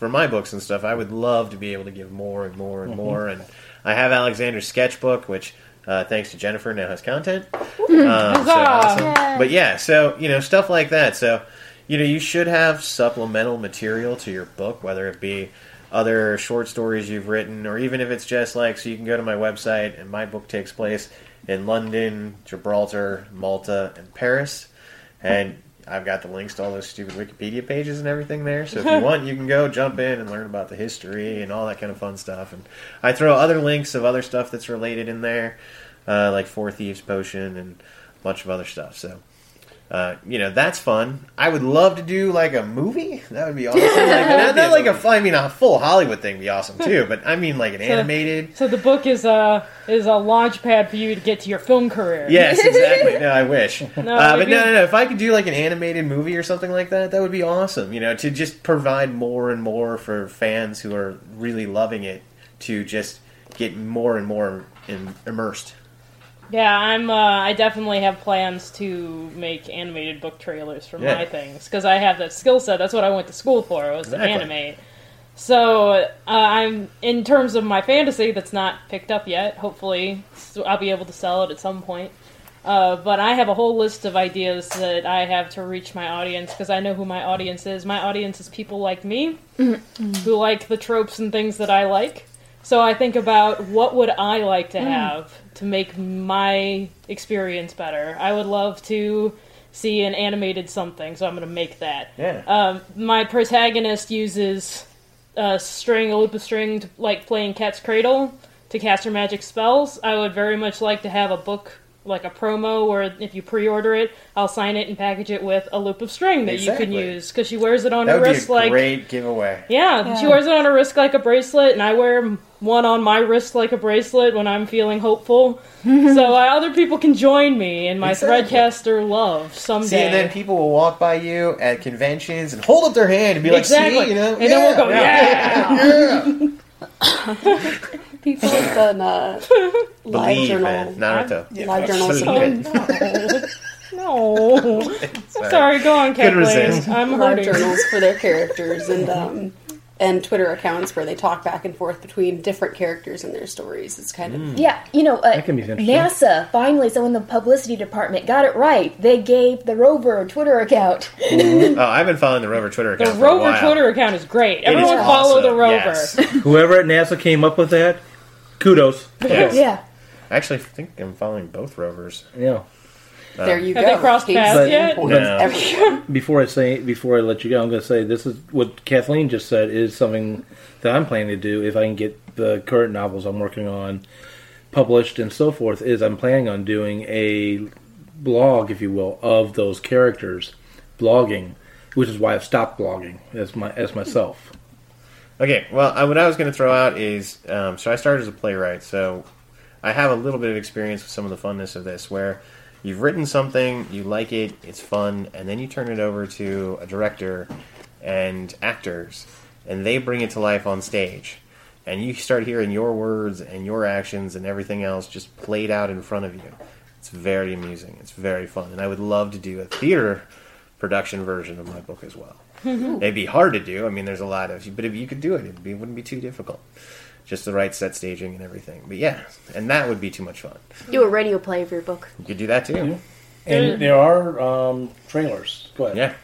for my books and stuff, I would love to be able to give more and more and more. And I have Alexander's sketchbook, which uh, thanks to Jennifer now has content. Um, so awesome. But yeah, so you know stuff like that. So you know you should have supplemental material to your book, whether it be other short stories you've written, or even if it's just like so you can go to my website and my book takes place in London, Gibraltar, Malta, and Paris, and I've got the links to all those stupid Wikipedia pages and everything there. So if you want, you can go jump in and learn about the history and all that kind of fun stuff. And I throw other links of other stuff that's related in there, uh, like Four Thieves Potion and a bunch of other stuff. So. Uh, you know that's fun. I would love to do like a movie. That would be awesome. Like, not, not like a, I mean, a full Hollywood thing would be awesome too. But I mean, like an animated. So the book is a is a launch pad for you to get to your film career. Yes, exactly. No, I wish. No, uh, but no, no, no. If I could do like an animated movie or something like that, that would be awesome. You know, to just provide more and more for fans who are really loving it to just get more and more in, immersed. Yeah, I'm. Uh, I definitely have plans to make animated book trailers for Yeah. my things because I have that skill set. That's what I went to school for. Was Exactly. to animate. So uh, I'm in terms of my fantasy that's not picked up yet. Hopefully, so I'll be able to sell it at some point. Uh, but I have a whole list of ideas that I have to reach my audience because I know who my audience is. My audience is people like me who like the tropes and things that I like. So I think about what would I like to have to make my experience better. I would love to see an animated something, so I'm going to make that. Yeah. Um, my protagonist uses a string, a loop of string, to, like playing Cat's Cradle to cast her magic spells. I would very much like to have a book, like a promo, where if you pre-order it, I'll sign it and package it with a loop of string that you can use because she wears it on That her would be wrist a like great giveaway. yeah, she wears it on her wrist like a bracelet, and I wear one on my wrist like a bracelet when I'm feeling hopeful. so uh, other people can join me in my Exactly. Threadcaster love someday. See, and then people will walk by you at conventions and hold up their hand and be like, exactly, "See, you know, and then we'll go, yeah. People have done uh, live Believe, journal, man. Naruto. live journal Believe submissions. no. Sorry, go on, Couldn't Kathleen. resist. I'm live hurting. journals for their characters and um, and Twitter accounts where they talk back and forth between different characters and their stories. It's kind of Yeah, you know, uh, That can be interesting. NASA finally, so in the publicity department got it right. They gave the rover a Twitter account. Oh, I've been following the Rover Twitter The account. for a Rover while. Twitter account is great. It is Everyone follow awesome. the Rover. Yes. Whoever at NASA came up with that, kudos. Yes. yeah. I actually think I'm following both rovers. Yeah. Uh, there you Have go. they crossed He's paths yet? No. Before I say, before I let you go, I'm going to say this is what Kathleen just said is something that I'm planning to do if I can get the current novels I'm working on published and so forth. Is I'm planning on doing a blog, if you will, of those characters, blogging, which is why I've stopped blogging as my as myself. Okay, well, I, what I was going to throw out is um, so I started as a playwright, so I have a little bit of experience with some of the funness of this, where you've written something, you like it, it's fun, and then you turn it over to a director and actors, and they bring it to life on stage. And you start hearing your words and your actions and everything else just played out in front of you. It's very amusing. It's very fun. And I would love to do a theater production version of my book as well. It'd be hard to do. I mean, there's a lot of, but if you could do it, it'd be, it wouldn't be too difficult. Just the right set staging and everything. But yeah, and that would be too much fun. Do a radio play of your book. You could do that too. And there are um, trailers. Go ahead. Yeah.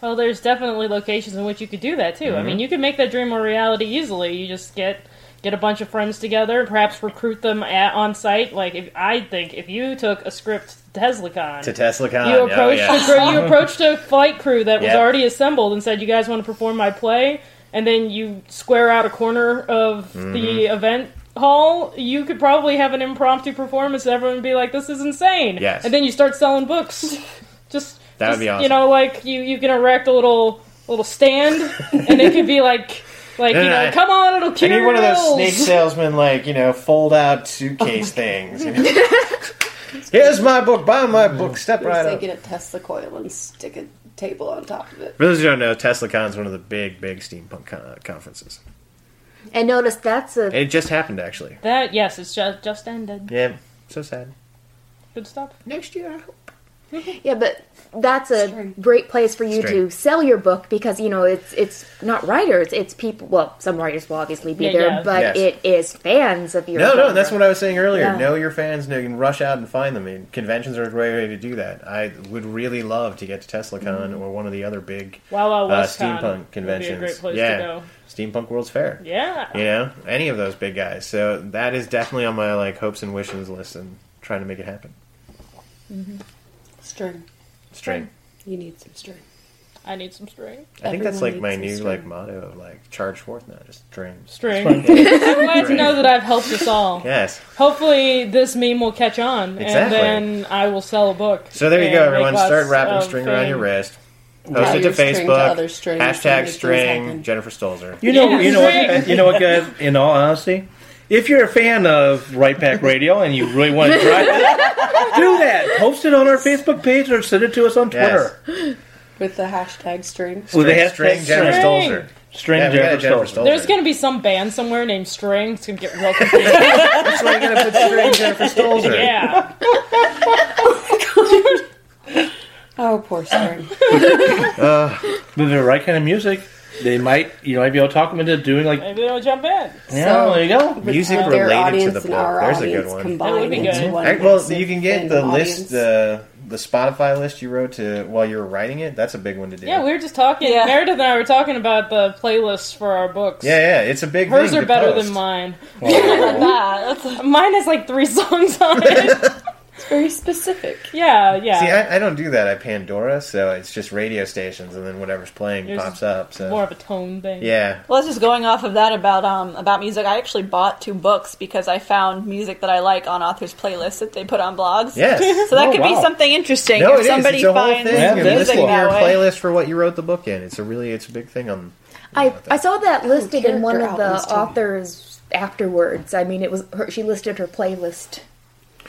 Well, there's definitely locations in which you could do that too. I mean, you can make that dream a reality easily. You just get get a bunch of friends together, perhaps recruit them at, on site. Like, if I think if you took a script to TeslaCon, To TeslaCon. you oh, approached yes. a, you approached a flight crew that was Yep. already assembled and said, "You guys want to perform my play?" And then you square out a corner of Mm-hmm. the event hall. You could probably have an impromptu performance, and everyone would be like, "This is insane!" Yes. And then you start selling books. Just That would be awesome. You know, like you you can erect a little little stand, and it could be like. Like No, you know, I- come on, it'll I cure need one of those snake salesman, like you know, fold out suitcase things. you know. Here's my book. Buy my book. Step right up. They up. get a Tesla coil and stick a table on top of it. For those who don't know, TeslaCon is one of the big, big steampunk con- uh, conferences. And notice that's a It just happened, actually. That yes, it's just just ended. Yeah, so sad. Good stuff. Next year, I hope. Yeah, but that's a great place for you to sell your book because you know it's it's not writers, it's people. Well, some writers will obviously be Yeah, there, yeah. but Yes. it is fans of your. No, no, that's what I was saying earlier. Yeah. Know your fans. Know you can rush out and find them. And conventions are a great way to do that. I would really love to get to TeslaCon or one of the other big Wow Wow uh, West Con steampunk would be a conventions. great place to yeah, go. Steampunk World's Fair. Yeah. You know, any of those big guys. So that is definitely on my like hopes and wishes list, and trying to make it happen. String. String. You need some string. I need some string. I think that's Everyone like my needs new some like motto of like charge forth now, just string. String. I'm glad to know that I've helped us all. Yes. Hopefully, this meme will catch on, Exactly. and then I will sell a book. So there you and go, make everyone. lots Start wrapping of string around your fame. wrist. Post it to your string to Facebook. other strings and hashtag make things string happen. Jennifer Stolzer. You know, Yeah, you know what, you know what, guys. In all honesty, if you're a fan of Write Pack Radio and you really want to try it, do that. Post it on our Facebook page or send it to us on Yes. Twitter. With the hashtag string. With the hashtag string Jennifer string. Stolzer. String Yeah, Jennifer a Jennifer Stolzer. Stolzer. There's going to be some band somewhere named String. It's going to get real confusing. That's why you gotta put string Jennifer Stolzer. yeah. Oh, poor string. Uh, With the right kind of music, they might you might be able to talk them into doing like Maybe they'll jump in. yeah, there you go. Music With their related to the and book. There's a good one. combined That would be into good. one Alright, well, you can get the audience. list, the the Spotify list you wrote to while you were writing it. That's a big one to do. Yeah, we were just talking. Yeah. Meredith and I were talking about the playlists for our books. yeah, yeah. It's a big. One. Hers thing are to better post. than mine. that. That's Mine has like three songs on it. It's very specific. yeah, yeah. See, I, I don't do that. I Pandora, so it's just radio stations, and then whatever's playing Yours pops up. So More of a tone thing. yeah, Well, just going off of that about um about music. I actually bought two books because I found music that I like on authors' playlists that they put on blogs. yes. So that Oh, could be something interesting no, if it is. somebody It's a whole finds thing. Yeah, music cool. your that way. playlist for what you wrote the book in. It's a really, it's a big thing on. I I saw that listed in one of the authors afterwards. I mean, it was her, she listed her playlist.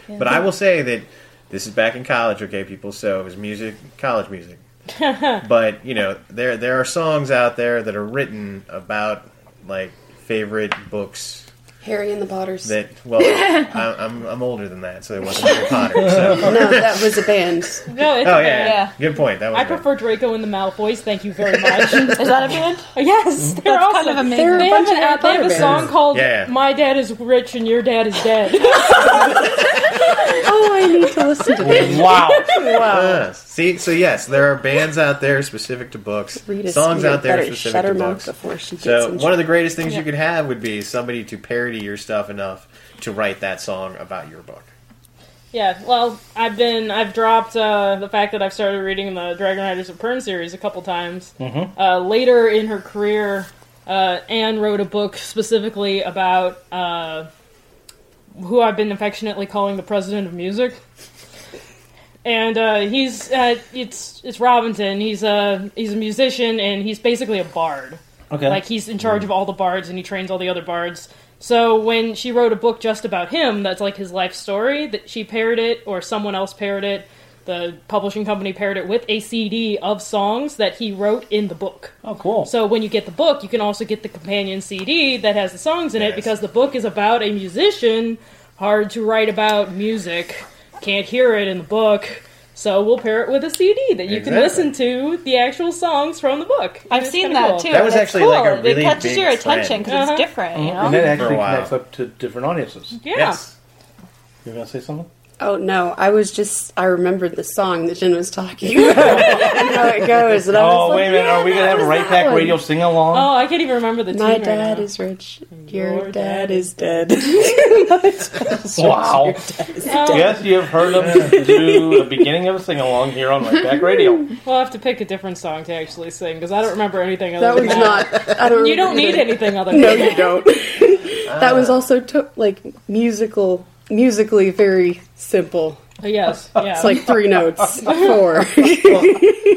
But I will say that this is back in college, okay, people. So it was music, college music. but you know, there there are songs out there that are written about like favorite books Harry and the Potters. that. Well, I, I'm I'm older than that, so it wasn't Harry Potter. So. no, that was a band. No, it's Oh a yeah, band. Yeah. good point. That was I good. prefer Draco and the Malfoys. Thank you very much. Is that a band? yes, they're That's awesome. kind of amazing. They're a They have, of a, they have a song bands. called Yeah. "My Dad Is Rich and Your Dad Is Dead." Oh, I need to listen to this. Wow. Ah, see, so yes, there are bands out there specific to books, Rita songs Skeeter out there specific to books. before she gets So in one of the greatest things you could have would be somebody to parody your stuff enough to write that song about your book. yeah, well, I've been I've dropped uh, the fact that I've started reading the Dragon Riders of Pern series a couple times. Uh, later in her career, uh, Anne wrote a book specifically about uh, who I've been affectionately calling the president of music. And uh, he's uh, it's it's Robinton. He's a he's a musician and he's basically a bard. Okay. Like he's in charge of all the bards and he trains all the other bards. So when she wrote a book just about him, that's like his life story, that she paired it or someone else paired it. The publishing company paired it with a CD of songs that he wrote in the book. oh, cool. So when you get the book, you can also get the companion CD that has the songs in it because the book is about a musician. Hard to write about music. Can't hear it in the book. So we'll pair it with a CD that you can listen to the actual songs from the book. I've it's seen that cool. too. That was and actually it's like a cool. really It catches big your attention because trend. it's uh-huh. different. You know. and that actually connects up to different audiences. Yeah. Yes. You gonna say something? Oh no, I was just I remembered the song that Jen was talking about and how it goes. And I was Oh, like, wait a minute. Are we gonna have a Write Pack Radio sing along? Oh, I can't even remember the tune My right dad now. is rich. Your, Your dad, dad is dead. wow. Oh. Yes, you have heard them do the beginning of a sing along here on Write Pack Radio. We'll have to pick a different song to actually sing because I don't remember anything other that than was that. not. I don't. You don't need anything other than No, that. you don't. that was ah. also to, like musical, musically very simple. Uh, yes, yeah. It's like three notes, four.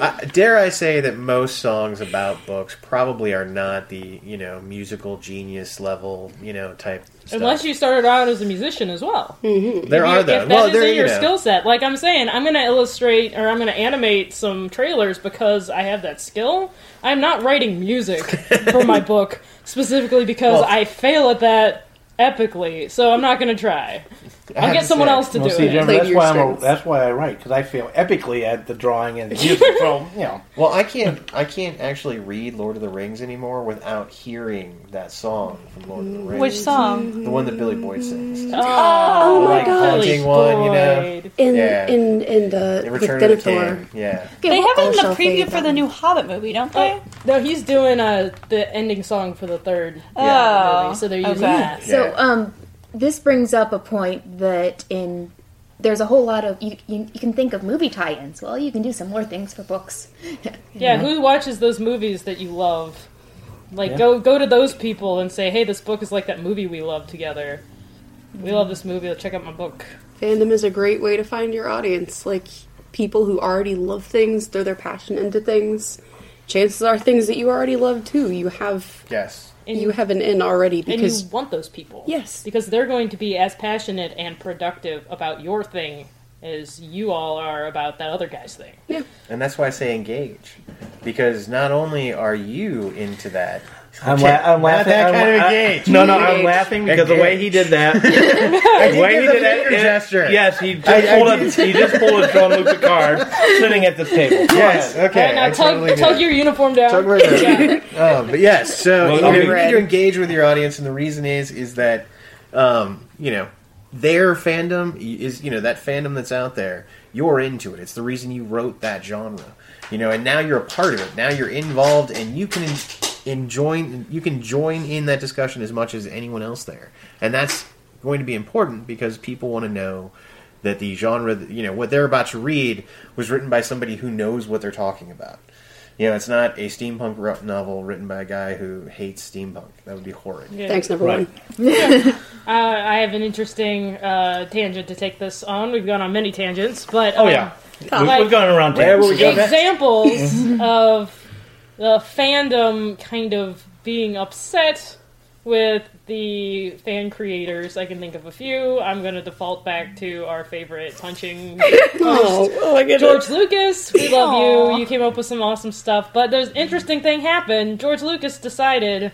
I, dare I say that most songs about books probably are not the you know musical genius level you know type. Stuff. Unless you started out as a musician as well. Mm-hmm. there If are you- though. That well, is there in you your know. skill set, like I'm saying, I'm going to illustrate or I'm going to animate some trailers because I have that skill. I'm not writing music for my book specifically because Well- I fail at that epically, so I'm not to try. I I'll get someone else to Well, do see, it. Jim, Play to that's your why I'm a, strengths. that's why I write because I fail epically at the drawing and the music. so you know, Well, I can't. I can't actually read Lord of the Rings anymore without hearing that song from Lord of the Rings. Which song? The one that Billy Boyd sings. Oh my like gosh. haunting one, you know. Boyd. In Yeah. in in the The with Return of the King. Yeah. Okay, They have it in the preview fade for the new Hobbit movie, don't they? No, he's doing uh, the ending song for the third Oh, movie, so they're using okay. that. So, um, this brings up a point that in there's a whole lot of you, you, you can think of movie tie-ins. Well, you can do some more things for books. Yeah, who watches those movies that you love? Like, Yeah. go go to those people and say, "Hey, this book is like that movie we love together. We love this movie. Let's check out my book." Fandom is a great way to find your audience. Like people who already love things, throw their passion into things. Chances are things that you already love too. You have Yes. And you have an in already and because you want those people. Yes. because they're going to be as passionate and productive about your thing as you all are about that other guy's thing. yeah. And that's why I say engage, because not only are you into that. I'm, Okay, la- I'm not laughing. that I'm, kind of I- engage. no, no, I'm laughing because the way he did that. the way he did that. it- gesture. Yes, he just I- I pulled up. He just pulled a Jean Luc Picard sitting at the table. Yes. Okay. Alright, now I tug, totally tug your uniform down. Tug right there. um, but yes, so Well, you, know, okay. you need to engage with your audience, and the reason is is that um, you know their fandom is you know that fandom that's out there. You're into it. It's the reason you wrote that genre. You know, and now you're a part of it. Now you're involved, and you can enjoy. You can join in that discussion as much as anyone else there, and that's going to be important because people want to know that the genre, you know, what they're about to read was written by somebody who knows what they're talking about. You know, it's not a steampunk novel written by a guy who hates steampunk. That would be horrid. Yeah. Thanks, number Right. one. Uh, I have an interesting uh, tangent to take this on. We've gone on many tangents, but Oh um, yeah, we, like- we've gone around. Where tangents. will we go next? examples of the fandom kind of being upset with the fan creators. I can think of a few. I'm going to default back to our favorite punching Oh, oh, I get George it. Lucas. We love Aw. you. You came up with some awesome stuff. But there's an interesting thing happened. George Lucas decided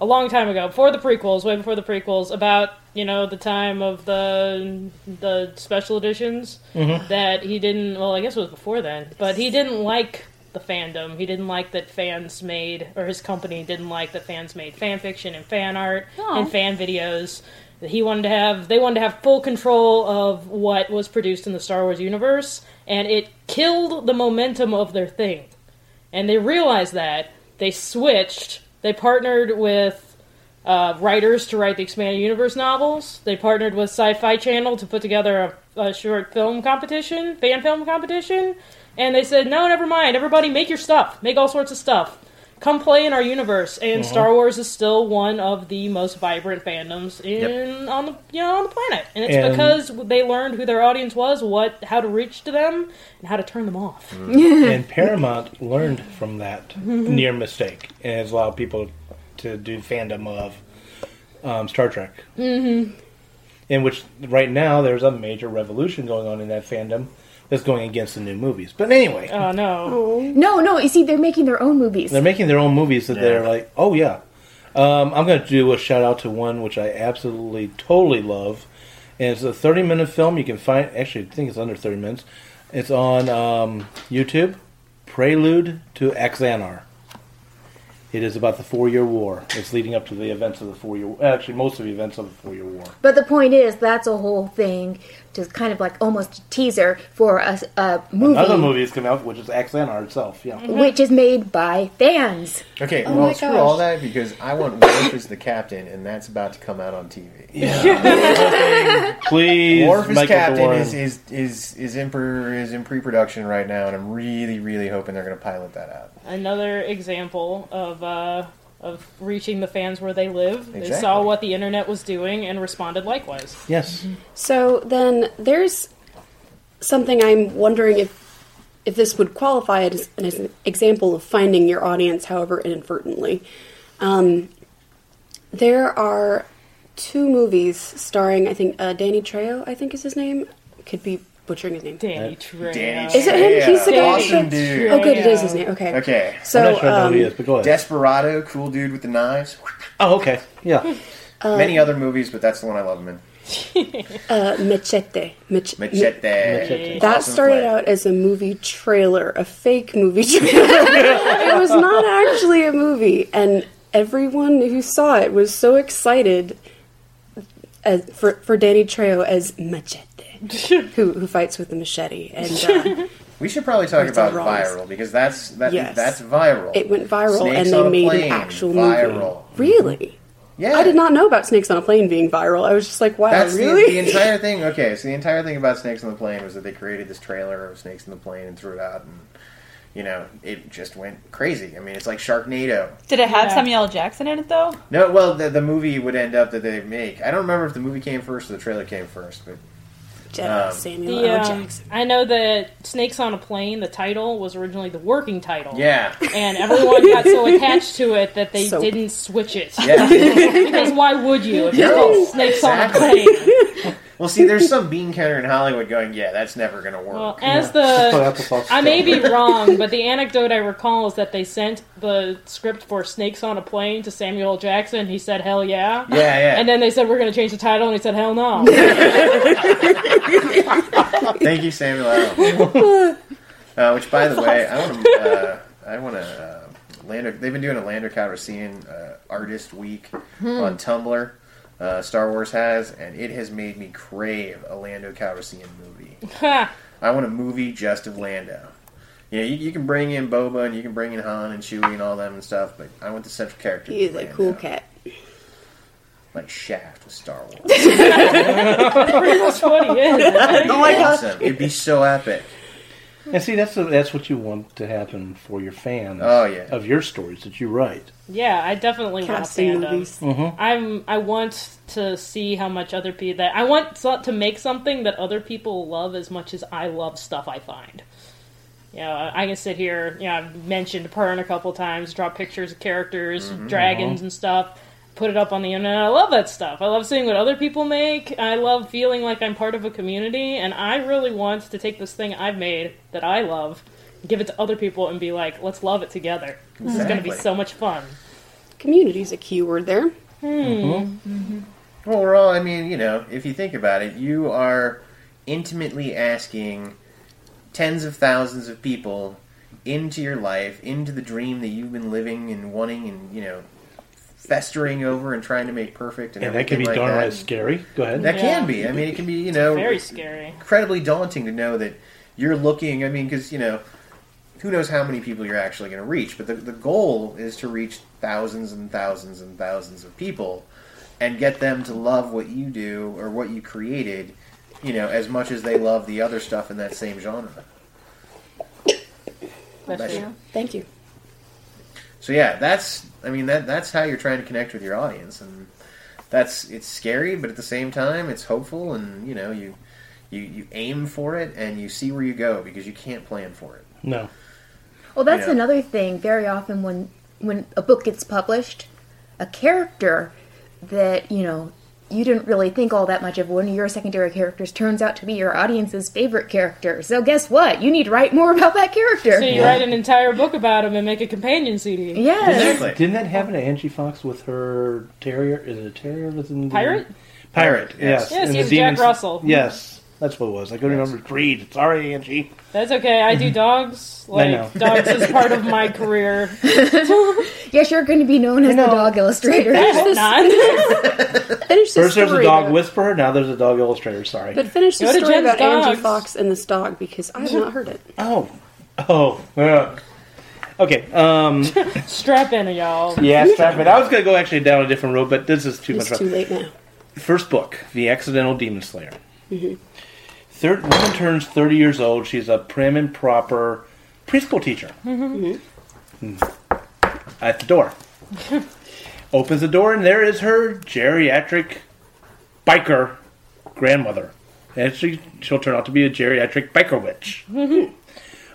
a long time ago, before the prequels, way before the prequels, about you know the time of the the special editions, mm-hmm. that he didn't. Well, I guess it was before then, but he didn't like the fandom. He didn't like that fans made, or his company didn't like that fans made fan fiction and fan art and fan videos. That he wanted to have, they wanted to have full control of what was produced in the Star Wars universe, and it killed the momentum of their thing. And they realized that they switched. They partnered with uh, writers to write the expanded universe novels. They partnered with Sci-Fi Channel to put together a, a short film competition, fan film competition, and they said, "No, never mind. Everybody, make your stuff. Make all sorts of stuff. Come play in our universe." And Star Wars is still one of the most vibrant fandoms in on the you know on the planet, and it's And- because they learned who their audience was, what how to reach to them, and how to turn them off. and Paramount learned from that near mistake and has allowed people to do fandom of um, Star Trek. Mm-hmm. In which, right now, there's a major revolution going on in that fandom that's going against the new movies. But anyway, Oh no. No, no. You see, they're making their own movies. they're making their own movies that they're like, oh yeah. Um, I'm going to do a shout out to one which I absolutely, totally love. And it's a 30 minute film. You can find, actually, I think it's under 30 minutes. It's on um, YouTube. Prelude to Axanar. It is about the Four Year War. It's leading up to the events of the Four Year war Actually, most of the events of the Four Year War. But the point is, that's a whole thing, just kind of like almost a teaser for a, a movie, Another movie is coming out, which is Axanar itself. Yeah. which is made by fans. Okay, Oh well, my screw gosh. all that because I want Worf as the captain, and that's about to come out on TV. Yeah. Please, Worf as captain is, is is is in pre, is in pre-production right now, and I'm really really hoping they're going to pilot that out. Another example of uh, of reaching the fans where they live. They saw what the internet was doing and responded likewise. Yes. So then there's something I'm wondering if if this would qualify as an as an example of finding your audience, however inadvertently. Um, there are two movies starring, I think, uh, Danny Trejo, I think is his name. Could be butchering his name. Danny Trejo. Danny Is it him? He's the guy. Awesome that- dude. Oh, good, it is his name. Okay. Okay. I'm So, not sure I know who he um, is, but go ahead. Desperado, cool dude with the knives. oh, okay. Yeah. Many other movies, but that's the one I love him in. Uh, Machete. Mach- Machete. That Awesome started flick. out as a movie trailer, a fake movie trailer. it was not actually a movie, and everyone who saw it was so excited as, for for Danny Trejo as Machete, who who fights with the machete, and uh, We should probably talk about viral because that's that, Yes. that's viral. it went viral, Snakes and they a made plane, an actual viral. movie. Really? Yeah, I did not know about Snakes on a Plane being viral. I was just like, wow, That's really? the, entire thing. Okay, so the entire thing about Snakes on the Plane was that they created this trailer of Snakes on the Plane and threw it out, and you know it just went crazy. I mean, it's like Sharknado. Did it have Yeah. Samuel L. Jackson in it though? No, well, the, the movie would end up that they make. I don't remember if the movie came first or the trailer came first, but Jeff Um, Samuel The, L. um, Jackson. I know that Snakes on a Plane, the title, was originally the working title. yeah, And everyone got so attached to it that they So- didn't switch it. yeah. because why would you if it's No, called Snakes on a. Plane? well, see, there's some bean counter in Hollywood going, yeah, that's never gonna work. Well, as Put the I may be wrong, but the anecdote I recall is that they sent the script for Snakes on a Plane to Samuel Jackson. He said, "Hell yeah." yeah, yeah. And then they said we're going to change the title, and he said, "Hell no." Thank you, Samuel uh, which, by the way, I want to. Uh, I want to. Uh, Lando. They've been doing a Lando Calrissian uh, Artist Week on Tumblr. Uh, Star Wars has, and it has made me crave a Lando Calrissian movie. I want a movie just of Lando. You know, you, you can bring in Boba and you can bring in Han and Chewie and all them and stuff, but I want the central character. He's He be is a cool cat. Like Shaft with Star Wars. That's what he is. Oh my gosh. awesome. It'd be so epic. And see, that's that's what you want to happen for your fans. Oh, yeah. of your stories that you write. Yeah, I definitely want a Casting fandom. movies. I'm. I want to see how much other people that I want so- to make something that other people love as much as I love stuff I find. You know, I can sit here. You know, I've mentioned Pern a couple times. Draw pictures of characters, mm-hmm. dragons, uh-huh. and stuff. Put it up on the internet. I love that stuff. I love seeing what other people make. I love feeling like I'm part of a community, and I really want to take this thing I've made that I love, give it to other people, and be like, let's love it together. This is going to be so much fun. Community's a keyword there. Hmm. Well, we're all, I mean, you know, if you think about it, you are intimately asking tens of thousands of people into your life, into the dream that you've been living and wanting and, you know, festering over and trying to make perfect and, And that can be everything like darn that. right scary. Go ahead. That Yeah. can be. I mean, it can be, you know, Very scary. incredibly daunting to know that you're looking. I mean, because you know, who knows how many people you're actually going to reach? But the the goal is to reach thousands and thousands and thousands of people, and get them to love what you do or what you created. You know, as much as they love the other stuff in that same genre. Bless you. Thank you. So yeah, that's. I mean, that that's how you're trying to connect with your audience, and that's it's scary, but at the same time, it's hopeful, and you know, you you you aim for it, and you see where you go because you can't plan for it. No. Well, that's Yeah. another thing. Very often, when when a book gets published, a character that you know you didn't really think all that much of one of your secondary characters turns out to be your audience's favorite character. So guess what? You need to write more about that character. So you write an entire book about him and make a companion CD. yes. Exactly. Didn't that happen to Angie Fox with her terrier? Is it a terrier that's in the Pirate? Pirate, yes. Yes, And he's Jack demons- Russell. Yes, that's what it was. I couldn't remember breed. Sorry, Angie. That's okay. I do dogs. I know. Like dogs is part of my career. Yes, you're going to be known as the dog illustrator. I hope not. Finish the First there's a dog though. whisperer, now there's a dog illustrator. Sorry. But finish the Go story Jen's about Angie. Fox and this dog because I have not heard it. oh. Oh. Yeah. Okay. Um, Strap in, y'all. yeah, strap in. I was going to go actually down a different road, but this is too It's much. too late now. First book, The Accidental Demon Slayer. Third woman turns 30 years old. She's a prim and proper preschool teacher. Hmm. At the door. Opens the door, and there is her geriatric biker grandmother. And she, she'll turn out to be a geriatric biker witch.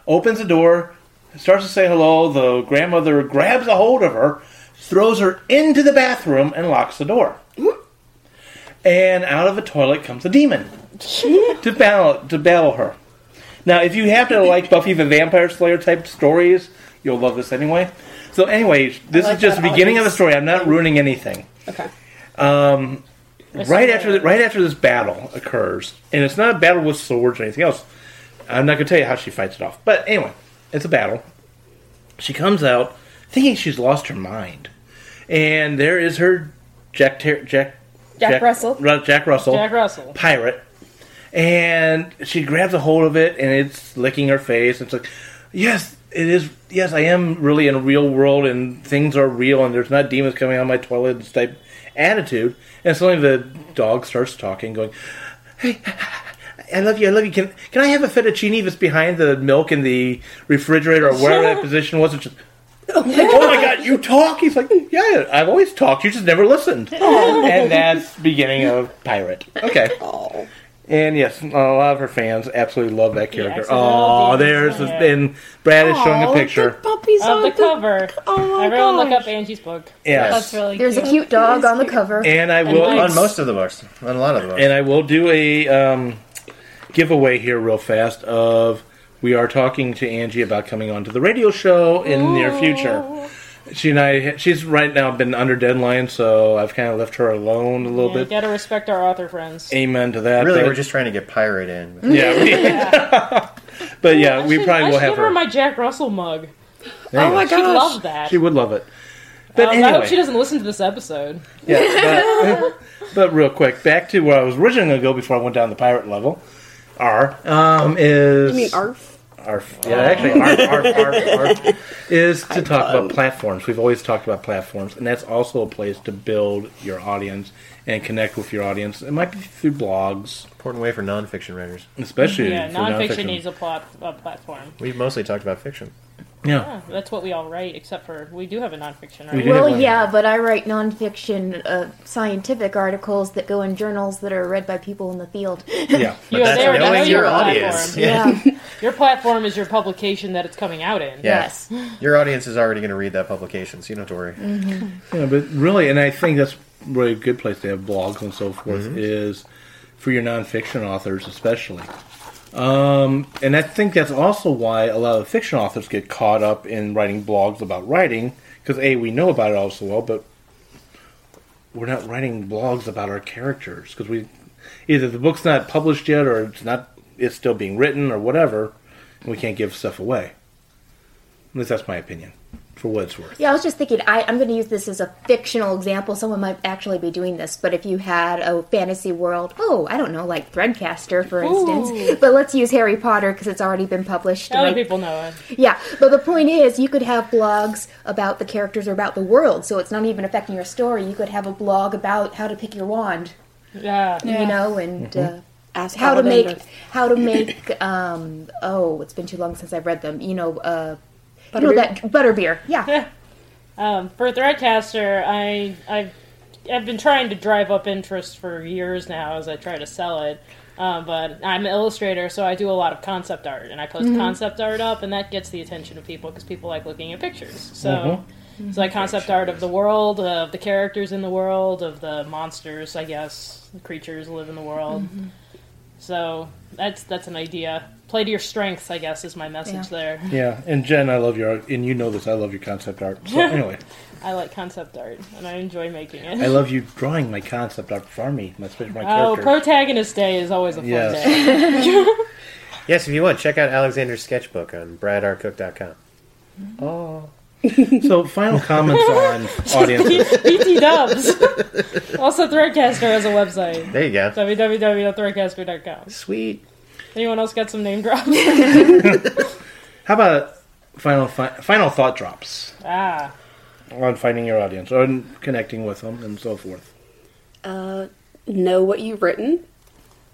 Opens the door, starts to say hello. The grandmother grabs a hold of her, throws her into the bathroom, and locks the door and out of the toilet comes a demon to battle to battle her. Now, if you happen to like Buffy the Vampire Slayer type stories, you'll love this anyway. So, anyways, this like is just the beginning of the story. I'm not ruining anything. Okay. Um, right after the, right after this battle occurs, and it's not a battle with swords or anything else. I'm not going to tell you how she fights it off, but anyway, it's a battle. She comes out thinking she's lost her mind, and there is her Jack Ter- Jack Jack Russell. Jack Russell, Jack Russell. pirate, and she grabs a hold of it, and it's licking her face. It's like, yes, it is. Yes, I am really in a real world, and things are real, and there's not demons coming out of my toilet type attitude. And suddenly the dog starts talking, going, "Hey, I love you. I love you. Can can I have a fettuccine that's behind the milk in the refrigerator or wherever that position was?" It's just, oh my god, you talk? He's like, yeah, I've always talked. You just never listened. and that's beginning of Pirate. Okay. And yes, a lot of her fans absolutely love that character. accidental Oh, demons, there's yeah. and Brad is showing a picture. The puppies on the cover. Oh my Everyone look up Angie's book. Yes. That's really cute. There's a cute. cute dog on the cover. and I will And On most of the books, on a lot of the books. and I will do a um, giveaway here real fast of we are talking to Angie about coming on to the radio show in the near future. She and I, she's right now been under deadline, so I've kind of left her alone a little You bit. gotta respect our author friends. Amen to that. really, but- we're just trying to get Pirate in. yeah, we, but yeah, we should- probably I will should have give her her. my Jack Russell mug. There Oh my go. She'd love that. She would love it. But Um, anyway, I hope she doesn't listen to this episode. Yeah, but, but real quick, back to where I was originally going to go before I went down the pirate level. R um, is You mean ARF? Arf. Yeah, actually, arf, arf, arf, arf, is to talk about platforms. We've always talked about platforms, and that's also a place to build your audience and connect with your audience. It might be through blogs, Important way for nonfiction writers. especially Yeah, for nonfiction nonfiction. needs a plot a platform. We've mostly talked about fiction. Yeah, Yeah, that's what we all write, except for we do have a nonfiction. We Right? do Well, yeah, but I write nonfiction uh, scientific articles that go in journals that are read by people in the field. yeah. You that's there to know knowing your your platform. audience. yeah. Your platform is your publication that it's coming out in. Yeah. Yes. Your audience is already going to read that publication, so you don't have to worry. Yeah, but really, and I think that's really a good place to have blogs and so forth is for your nonfiction authors, especially. Um, and I think that's also why a lot of fiction authors get caught up in writing blogs about writing because a we know about it all so well, but we're not writing blogs about our characters because we either the book's not published yet or it's not it's still being written or whatever, and we can't give stuff away. At least that's my opinion, for what it's worth. Yeah, I was just thinking, I, I'm going to use this as a fictional example. Someone might actually be doing this, but if you had a fantasy world, oh, I don't know, like Threadcaster, for instance. But let's use Harry Potter because it's already been published. Other and I- people know it. Yeah, but the point is, you could have blogs about the characters or about the world, so it's not even affecting your story. You could have a blog about how to pick your wand, Yeah. you know, and Mm-hmm. uh, Ask how to make how to make. Um, oh, it's been too long since I've read them. You know, uh, you know Butterbeer? that butterbeer. Yeah, Um, for Threadcaster, I I've I've been trying to drive up interest for years now as I try to sell it. Um, but I'm an illustrator, so I do a lot of concept art, and I post concept art up, and that gets the attention of people because people like looking at pictures. So, it's like concept art of the world, of the characters in the world, of the monsters, I guess, the creatures live in the world. So that's that's an idea. Play to your strengths, I guess, is my message there. Yeah, and Jen, I love your art, and you know this. I love your concept art. So anyway, I like concept art, and I enjoy making it. I love you drawing my concept art for me, my especially my Oh, character. protagonist day is always a fun Yes. day. Yes, if you want, check out Alexander's sketchbook on bradarcook.com. so, final comments on audiences. BT Dubs. also, Threadcaster has a website. There you go. www.threadcaster.com. Sweet. Anyone else got some name drops? How about final fi- final thought drops ah, on finding your audience or on connecting with them and so forth? Uh, know what you've written,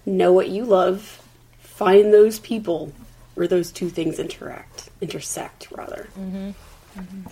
know what you love, find those people where those two things interact, intersect rather. Mm-hmm.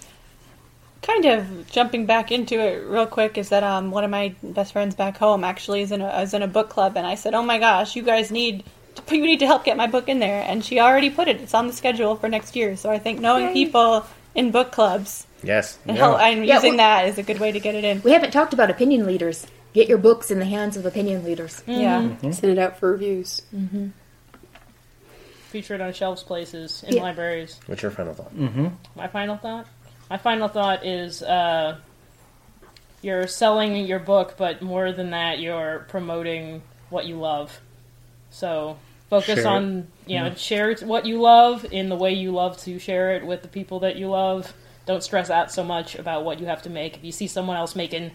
kind of jumping back into it real quick is that um, one of my best friends back home actually is in a is in a book club, and I said, "Oh my gosh, you guys need to, you need to help get my book in there," and she already put it. It's on the schedule for next year. So I think knowing people in book clubs Yes. and Yeah. help, and Yeah, using well- that is a good way to get it in. we haven't talked about opinion leaders. Get your books in the hands of opinion leaders. Yeah. Mm-hmm. Mm-hmm. Send it out for reviews. Featured on shelves places in Yeah. libraries. What's your final thought? My final thought? My final thought is uh, you're selling your book, but more than that, you're promoting what you love. So focus Share it. on you know Yeah. share what you love in the way you love to share it with the people that you love. Don't stress out so much about what you have to make. If you see someone else making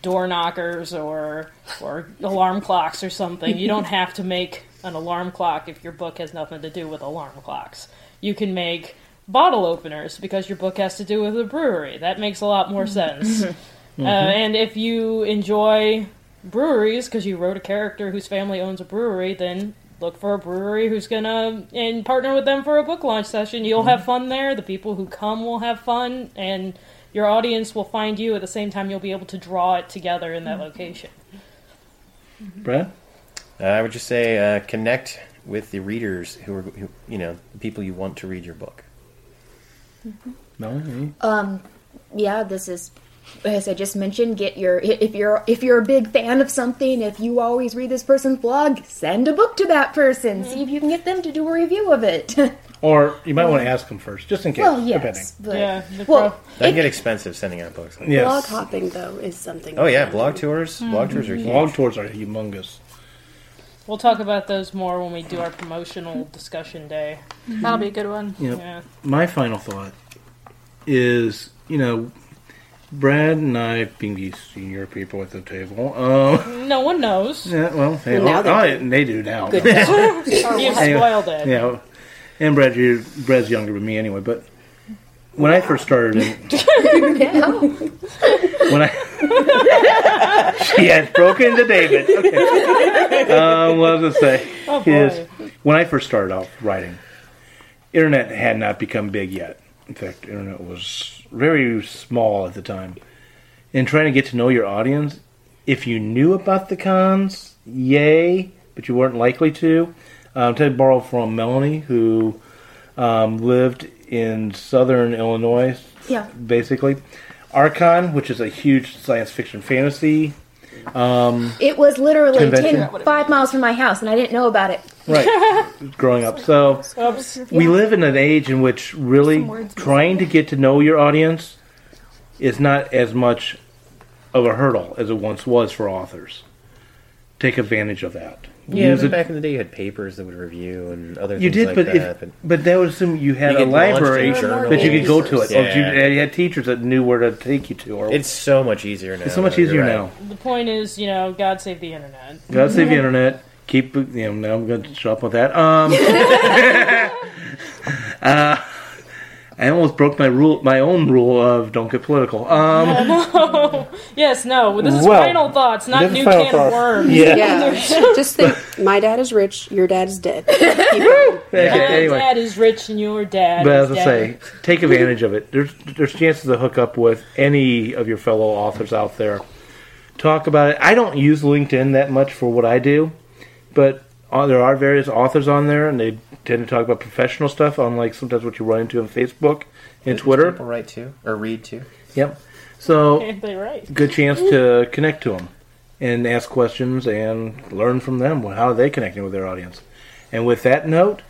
door knockers or or alarm clocks or something, you don't have to make an alarm clock if your book has nothing to do with alarm clocks. You can make bottle openers because your book has to do with a brewery. That makes a lot more sense. Uh, mm-hmm. and if you enjoy breweries because you wrote a character whose family owns a brewery, then look for a brewery who's gonna and partner with them for a book launch session. You'll have mm-hmm. fun there. The people who come will have fun, and your audience will find you at the same time. You'll be able to draw it together in that mm-hmm. location. Brad? Uh, I would just say uh, connect with the readers who are, who, you know, the people you want to read your book. Melanie? Um, yeah, this is as I just mentioned. Get your if you're if you're a big fan of something, if you always read this person's blog, send a book to that person. See if you can get them to do a review of it. Or you might want to ask them first, just in case. well, depending. yes, but Yeah, the well, pro- That can get expensive sending out books. Like Yes. Blog hopping, though, is something. Oh yeah, blog tours. Blog tours are huge. Blog tours are humongous. We'll talk about those more when we do our promotional discussion day. That'll be a good one. Yep. Yeah. My final thought is, you know, Brad and I, being these senior people at the table, um, No one knows. yeah, well, hey, Well, now oh, they I- do. they do now. Good You've spoiled it. Yeah, and Brad, you Brad's younger than me anyway. But when I first started, in, when I she has broken into David. Okay. Um, what was I say? Oh, boy. Is when I first started off writing, internet had not become big yet. In fact, internet was very small at the time. And trying to get to know your audience, if you knew about the cons, yay, but you weren't likely to. Um, to borrow from Melanie, who um, lived in southern Illinois, yeah. basically. Archon, which is a huge science fiction fantasy. Um, It was literally Convention? 10, five miles from my house, and I didn't know about it. right, growing up. So Oops. we live in an age in which really trying to get to know your audience is not as much of a hurdle as it once was for authors. Take advantage of that. Yeah, Use but it- back in the day, you had papers that would review and other you things did, like but, that. if, but but that would assume you had You a get launched in library journals. that you could go to it. Yeah. you, you had teachers that knew where to take you to. Or it's so much easier now. it's so much easier you're now. The point is, you know, God save the internet. God save the internet. Keep you know. Now I'm going to shut up with that. Um, uh, I almost broke my rule, my own rule of don't get political. Um, no. Yes, no. This is Well, final thoughts, not new can thoughts. of worms. yeah. Yeah. Just think, my dad is rich, your dad is dead. Keep going. Okay, My anyway, dad is rich and your dad but as I say, take advantage of it. There's there's chances to hook up with any of your fellow authors out there. Talk about it. I don't use LinkedIn that much for what I do, but uh, there are various authors on there, and they tend to talk about professional stuff, unlike sometimes what you run into on Facebook and Twitter. People write too or read too. Yep. So Ain't they right? good chance to connect to them and ask questions and learn from them how are they connecting with their audience. And with that note,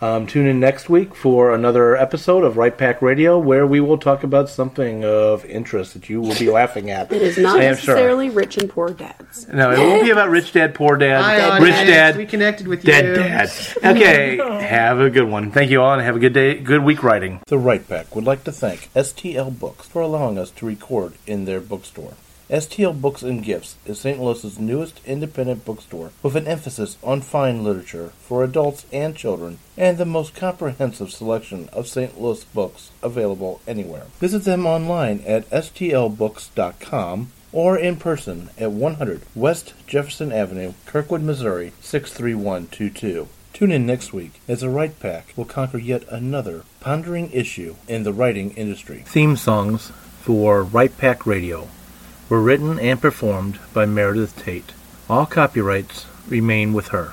um, tune in next week for another episode of Write Pack Radio, where we will talk about something of interest that you will be laughing at. It is not I am sure. necessarily rich and poor dads. No, it won't be about rich dad, poor dad, Hi, rich audience. dad, We connected with dead you. dad. Okay, have a good one. Thank you all, and have a good day, good week writing. The Write Pack would like to thank STL Books for allowing us to record in their bookstore. STL Books and Gifts is St. Louis's newest independent bookstore with an emphasis on fine literature for adults and children and the most comprehensive selection of St. Louis books available anywhere. Visit them online at stlbooks.com or in person at 100 West Jefferson Avenue, Kirkwood, Missouri 63122. Tune in next week as the Write Pack will conquer yet another pondering issue in the writing industry. Theme songs for Write Pack Radio were written and performed by Meredith Tate. All copyrights remain with her.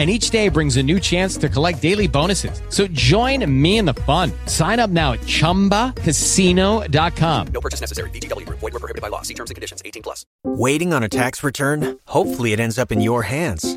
And each day brings a new chance to collect daily bonuses. So join me in the fun. Sign up now at chumbacasino.com. No purchase necessary. Group. Void were prohibited by law. See terms and conditions. 18 plus. Waiting on a tax return? Hopefully, it ends up in your hands.